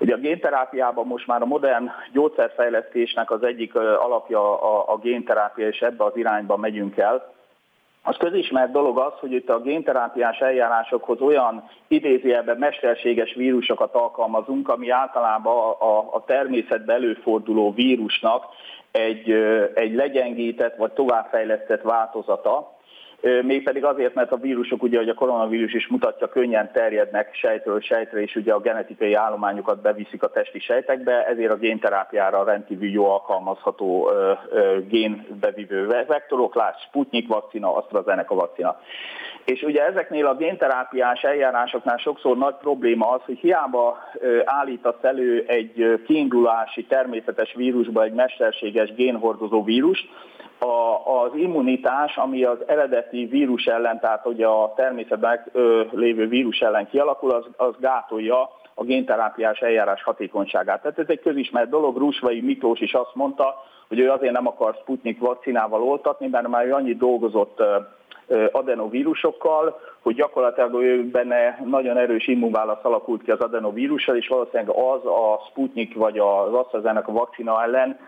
Speaker 6: Ugye a génterápiában most már a modern gyógyszerfejlesztésnek az egyik alapja a, a génterápia, és ebbe az irányba megyünk el. Az közismert dolog az, hogy itt a génterápiás eljárásokhoz olyan idézőjelben mesterséges vírusokat alkalmazunk, ami általában a, a, a természetben előforduló vírusnak egy, egy legyengített vagy továbbfejlesztett változata, mégpedig azért, mert a vírusok, ugye, hogy a koronavírus is mutatja, könnyen terjednek sejtről sejtre, és ugye a genetikai állományokat beviszik a testi sejtekbe, ezért a génterápiára rendkívül jó alkalmazható génbevívő vektorok, lásd Sputnik vakcina, AstraZeneca vakcina. És ugye ezeknél a génterápiás eljárásoknál sokszor nagy probléma az, hogy hiába állítasz elő egy kiindulási természetes vírusba egy mesterséges génhordozó vírust, a, az immunitás, ami az eredeti vírus ellen, tehát ugye a természetben lévő vírus ellen kialakul, az, az gátolja a génterápiás eljárás hatékonyságát. Tehát ez egy közismert dolog, Rusvai Miklós is azt mondta, hogy ő azért nem akar Sputnik vakcinával oltatni, mert már ő annyit dolgozott adenovírusokkal, hogy gyakorlatilag ő benne nagyon erős immunválasz alakult ki az adenovírussal, és valószínűleg az a Sputnik vagy az AstraZeneca vakcina ellen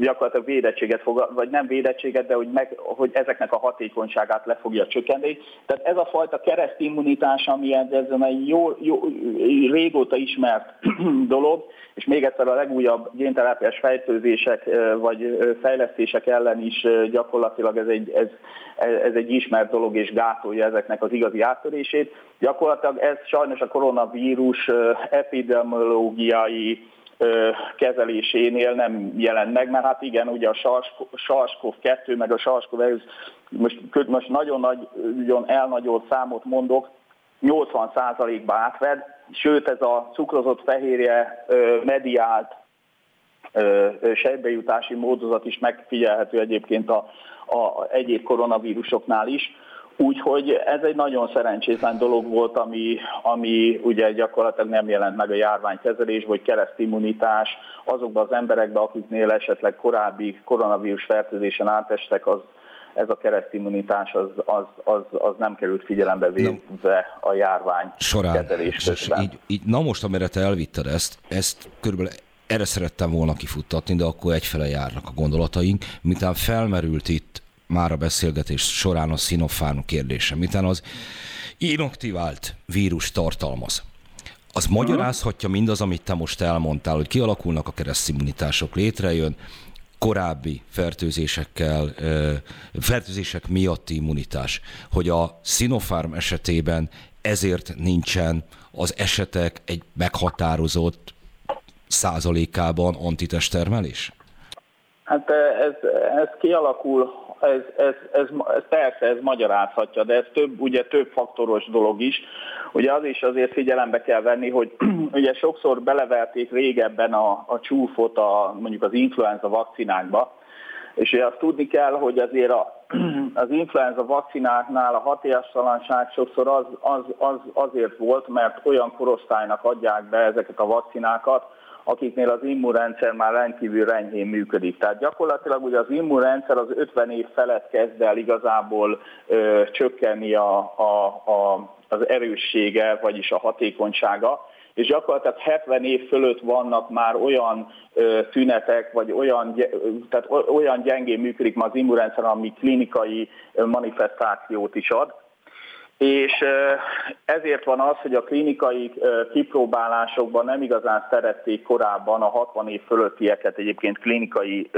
Speaker 6: gyakorlatilag védettséget fog, vagy nem védettséget, de hogy, meg, hogy ezeknek a hatékonyságát le fogja csökkenteni. Tehát ez a fajta keresztimmunitás, ami ez egy jó, jó, régóta ismert dolog, és még egyszer a legújabb génterápiás fejtőzések vagy fejlesztések ellen is gyakorlatilag ez egy, ez, ez egy ismert dolog, és gátolja ezeknek az igazi áttörését. Gyakorlatilag ez sajnos a koronavírus epidemiológiai kezelésénél nem jelent meg, mert hát igen, ugye a SARS-CoV-2 meg a SARS-CoV, most, most nagyon nagyon elnagyolt számot mondok, 80%-ba átved, sőt ez a cukrozott fehérje mediált sejtbejutási módozat is megfigyelhető egyébként a, a egyéb koronavírusoknál is. Úgyhogy ez egy nagyon szerencsétlen dolog volt, ami, ami ugye gyakorlatilag nem jelent meg a járványkezelés, vagy keresztimmunitás. Azokban az emberekben, akiknél esetleg korábbi koronavírus fertőzésen átestek, az, ez a keresztimmunitás az, az, az, az nem került figyelembe véve a járvány
Speaker 1: során.
Speaker 6: kezelés
Speaker 1: Így, így, na most, amire te elvitted ezt, ezt körülbelül erre szerettem volna kifuttatni, de akkor egyfele járnak a gondolataink, miután felmerült itt már a beszélgetés során a Sinopharm kérdése, miután az inaktivált vírus tartalmaz. Az magyarázhatja mindaz, amit te most elmondtál, hogy kialakulnak a keresztimmunitások, létrejön korábbi fertőzésekkel, fertőzések miatti immunitás, hogy a Sinopharm esetében ezért nincsen az esetek egy meghatározott százalékában antitesttermelés?
Speaker 6: Hát ez, ez kialakul ez, ez, ez, ez persze, ez magyarázhatja, de ez több, ugye több faktoros dolog is. Ugye az is azért figyelembe kell venni, hogy ugye sokszor beleverték régebben a, a csúfot a, mondjuk az influenza vakcinákba, és ugye azt tudni kell, hogy azért a, az influenza vakcináknál a hatástalanság sokszor az, az, az, azért volt, mert olyan korosztálynak adják be ezeket a vakcinákat, akiknél az immunrendszer már rendkívül renyhén működik. Tehát gyakorlatilag ugye az immunrendszer az 50 év felett kezd el igazából ö, csökkenni a, a, a, az erőssége, vagyis a hatékonysága, és gyakorlatilag 70 év fölött vannak már olyan ö, tünetek, vagy olyan, tehát olyan gyengén működik már az immunrendszer, ami klinikai manifestációt is ad és ezért van az, hogy a klinikai kipróbálásokban nem igazán szerették korábban a 60 év fölöttieket egyébként klinikai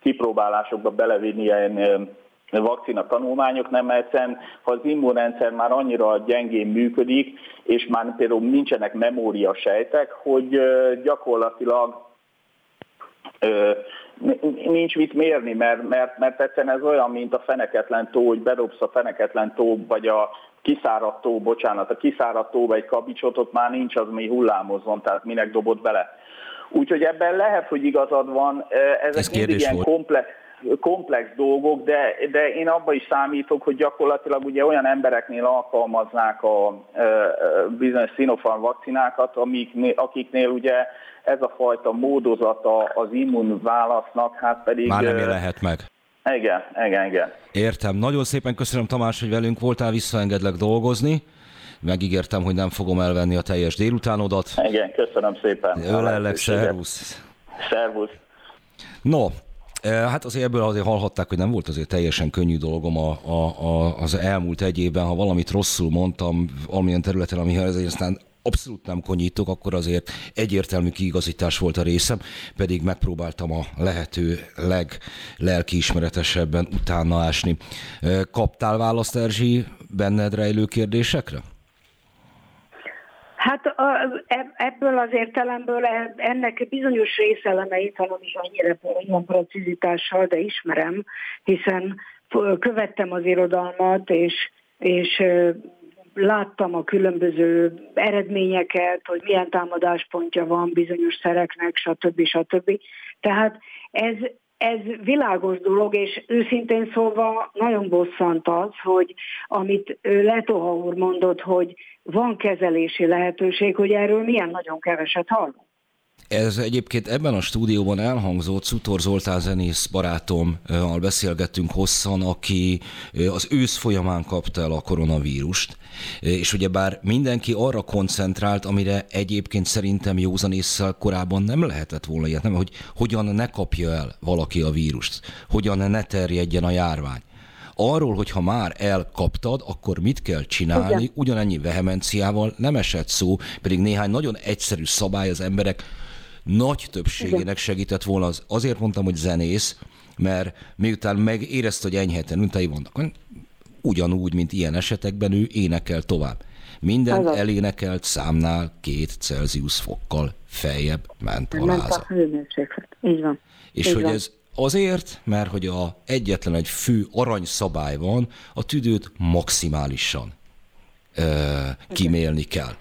Speaker 6: kipróbálásokba belevinni ilyen vakcina tanulmányok, nem egyszerűen, ha az immunrendszer már annyira gyengén működik, és már például nincsenek memória sejtek, hogy gyakorlatilag nincs mit mérni, mert, mert, mert egyszerűen ez olyan, mint a feneketlen tó, hogy bedobsz a feneketlen tó, vagy a kiszáradt tó, bocsánat, a kiszáradt tóba egy kabicsot, ott már nincs az, mi hullámozzon, tehát minek dobott bele. Úgyhogy ebben lehet, hogy igazad van, ezek Ez mindig ilyen komplex, komplex dolgok, de, de én abba is számítok, hogy gyakorlatilag ugye olyan embereknél alkalmaznák a bizonyos Sinopharm vakcinákat, amiknél, akiknél ugye ez a fajta módozata az immunválasznak, hát pedig...
Speaker 1: Már nem jelenhet meg.
Speaker 6: Igen, igen, igen.
Speaker 1: Értem. Nagyon szépen köszönöm Tamás, hogy velünk voltál, visszaengedlek dolgozni. Megígértem, hogy nem fogom elvenni a teljes délutánodat.
Speaker 6: Igen, köszönöm szépen.
Speaker 1: Ölellek, szervusz.
Speaker 6: Szervusz.
Speaker 1: No, Hát azért ebből azért hallhatták, hogy nem volt azért teljesen könnyű dolgom a, a, a, az elmúlt egy évben, ha valamit rosszul mondtam valamilyen területen, amihez aztán abszolút nem konyítok, akkor azért egyértelmű kiigazítás volt a részem, pedig megpróbáltam a lehető leglelkiismeretesebben utána ásni. Kaptál választ, Erzsi, benned rejlő kérdésekre?
Speaker 2: Hát ebből az értelemből e, ennek bizonyos részelemeit, ha nem is annyira olyan precizitással, de ismerem, hiszen követtem az irodalmat, és, és láttam a különböző eredményeket, hogy milyen támadáspontja van bizonyos szereknek, stb. stb. Tehát ez, ez világos dolog, és őszintén szólva nagyon bosszant az, hogy amit Letoha úr mondott, hogy van kezelési lehetőség, hogy erről milyen nagyon keveset hallunk.
Speaker 1: Ez egyébként ebben a stúdióban elhangzott, Szutor Zoltán zenész barátommal beszélgettünk hosszan, aki az ősz folyamán kapta el a koronavírust, és ugyebár mindenki arra koncentrált, amire egyébként szerintem józanésszel korábban nem lehetett volna ilyet, nem, hogy hogyan ne kapja el valaki a vírust, hogyan ne terjedjen a járvány arról, hogy ha már elkaptad, akkor mit kell csinálni, Igen. ugyanennyi vehemenciával nem esett szó, pedig néhány nagyon egyszerű szabály az emberek nagy többségének segített volna. Az, azért mondtam, hogy zenész, mert miután megérezte, hogy enyheten üntei vannak, ugyanúgy, mint ilyen esetekben ő énekel tovább. Minden Azaz. elénekelt számnál két Celsius fokkal feljebb ment a láza. a
Speaker 2: hőmérséklet. Így van.
Speaker 1: És Így hogy van. ez azért, mert hogy a egyetlen egy fő aranyszabály van, a tüdőt maximálisan ö, kimélni kell.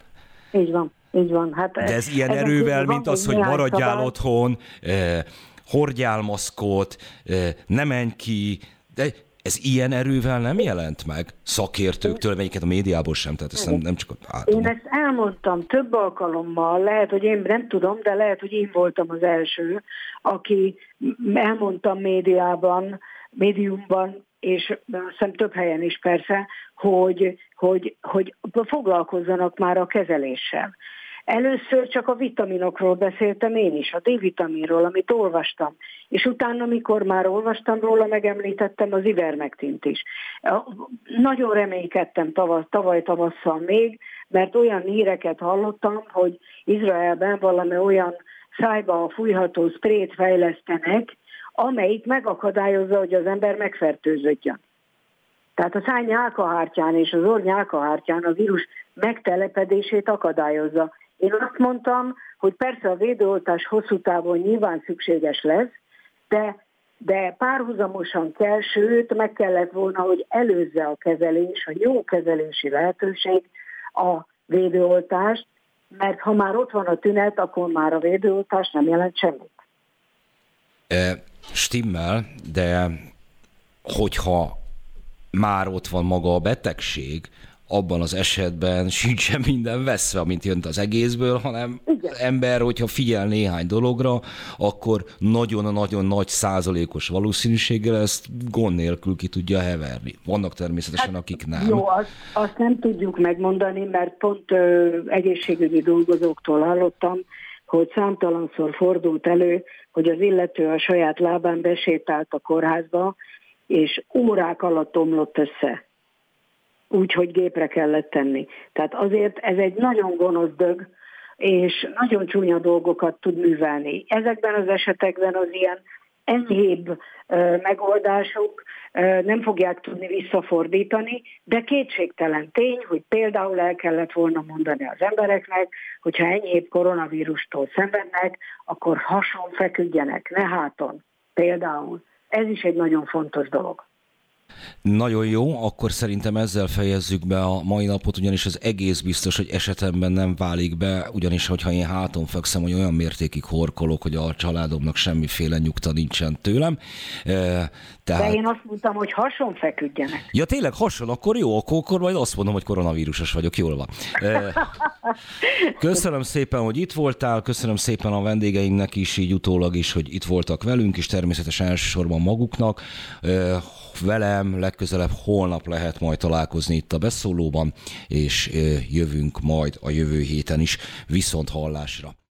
Speaker 2: Így van. Így van. Hát
Speaker 1: De ez ilyen erővel, mint az, hogy maradjál szabály. otthon, eh, hordjál maszkot, eh, ne menj ki, de ez ilyen erővel nem jelent meg? Szakértőktől, melyiket a médiából sem, tehát ezt nem, nem csak
Speaker 2: a Én ezt elmondtam több alkalommal, lehet, hogy én nem tudom, de lehet, hogy én voltam az első, aki elmondtam médiában, médiumban, és azt több helyen is persze, hogy, hogy, hogy foglalkozzanak már a kezeléssel. Először csak a vitaminokról beszéltem én is, a D-vitaminról, amit olvastam, és utána, amikor már olvastam róla, megemlítettem az ivermektint is. Nagyon reménykedtem tavaly, tavaly tavasszal még, mert olyan híreket hallottam, hogy Izraelben valami olyan szájba fújható sprét fejlesztenek, amelyik megakadályozza, hogy az ember megfertőződjön. Tehát a száj nyálkahártyán és az orr nyálkahártyán a vírus megtelepedését akadályozza. Én azt mondtam, hogy persze a védőoltás hosszú távon nyilván szükséges lesz, de, de párhuzamosan kell, sőt meg kellett volna, hogy előzze a kezelés, a jó kezelési lehetőség a védőoltást, mert ha már ott van a tünet, akkor már a védőoltás nem jelent semmit.
Speaker 1: E, stimmel, de hogyha már ott van maga a betegség, abban az esetben sincsen minden veszve, amint jönt az egészből, hanem Igen. ember, hogyha figyel néhány dologra, akkor nagyon-nagyon nagy százalékos valószínűséggel ezt gond nélkül ki tudja heverni. Vannak természetesen, hát, akik nem.
Speaker 2: Jó, azt, azt nem tudjuk megmondani, mert pont ö, egészségügyi dolgozóktól hallottam, hogy számtalanszor fordult elő, hogy az illető a saját lábán besétált a kórházba, és órák alatt omlott össze úgy, hogy gépre kellett tenni. Tehát azért ez egy nagyon gonosz dög, és nagyon csúnya dolgokat tud művelni. Ezekben az esetekben az ilyen enyhébb megoldások nem fogják tudni visszafordítani, de kétségtelen tény, hogy például el kellett volna mondani az embereknek, hogyha enyhébb koronavírustól szenvednek, akkor hason feküdjenek, ne háton. Például. Ez is egy nagyon fontos dolog.
Speaker 1: Nagyon jó, akkor szerintem ezzel fejezzük be a mai napot, ugyanis az egész biztos, hogy esetemben nem válik be, ugyanis hogyha én háton fekszem, hogy olyan mértékig horkolok, hogy a családomnak semmiféle nyugta nincsen tőlem.
Speaker 2: Tehát... De én azt mondtam, hogy hason feküdjenek.
Speaker 1: Ja tényleg hason, akkor jó, akkor, akkor majd azt mondom, hogy koronavírusos vagyok, jól van. Köszönöm szépen, hogy itt voltál, köszönöm szépen a vendégeinknek is, így utólag is, hogy itt voltak velünk, és természetesen elsősorban maguknak velem legközelebb holnap lehet majd találkozni itt a beszólóban, és jövünk majd a jövő héten is viszont hallásra.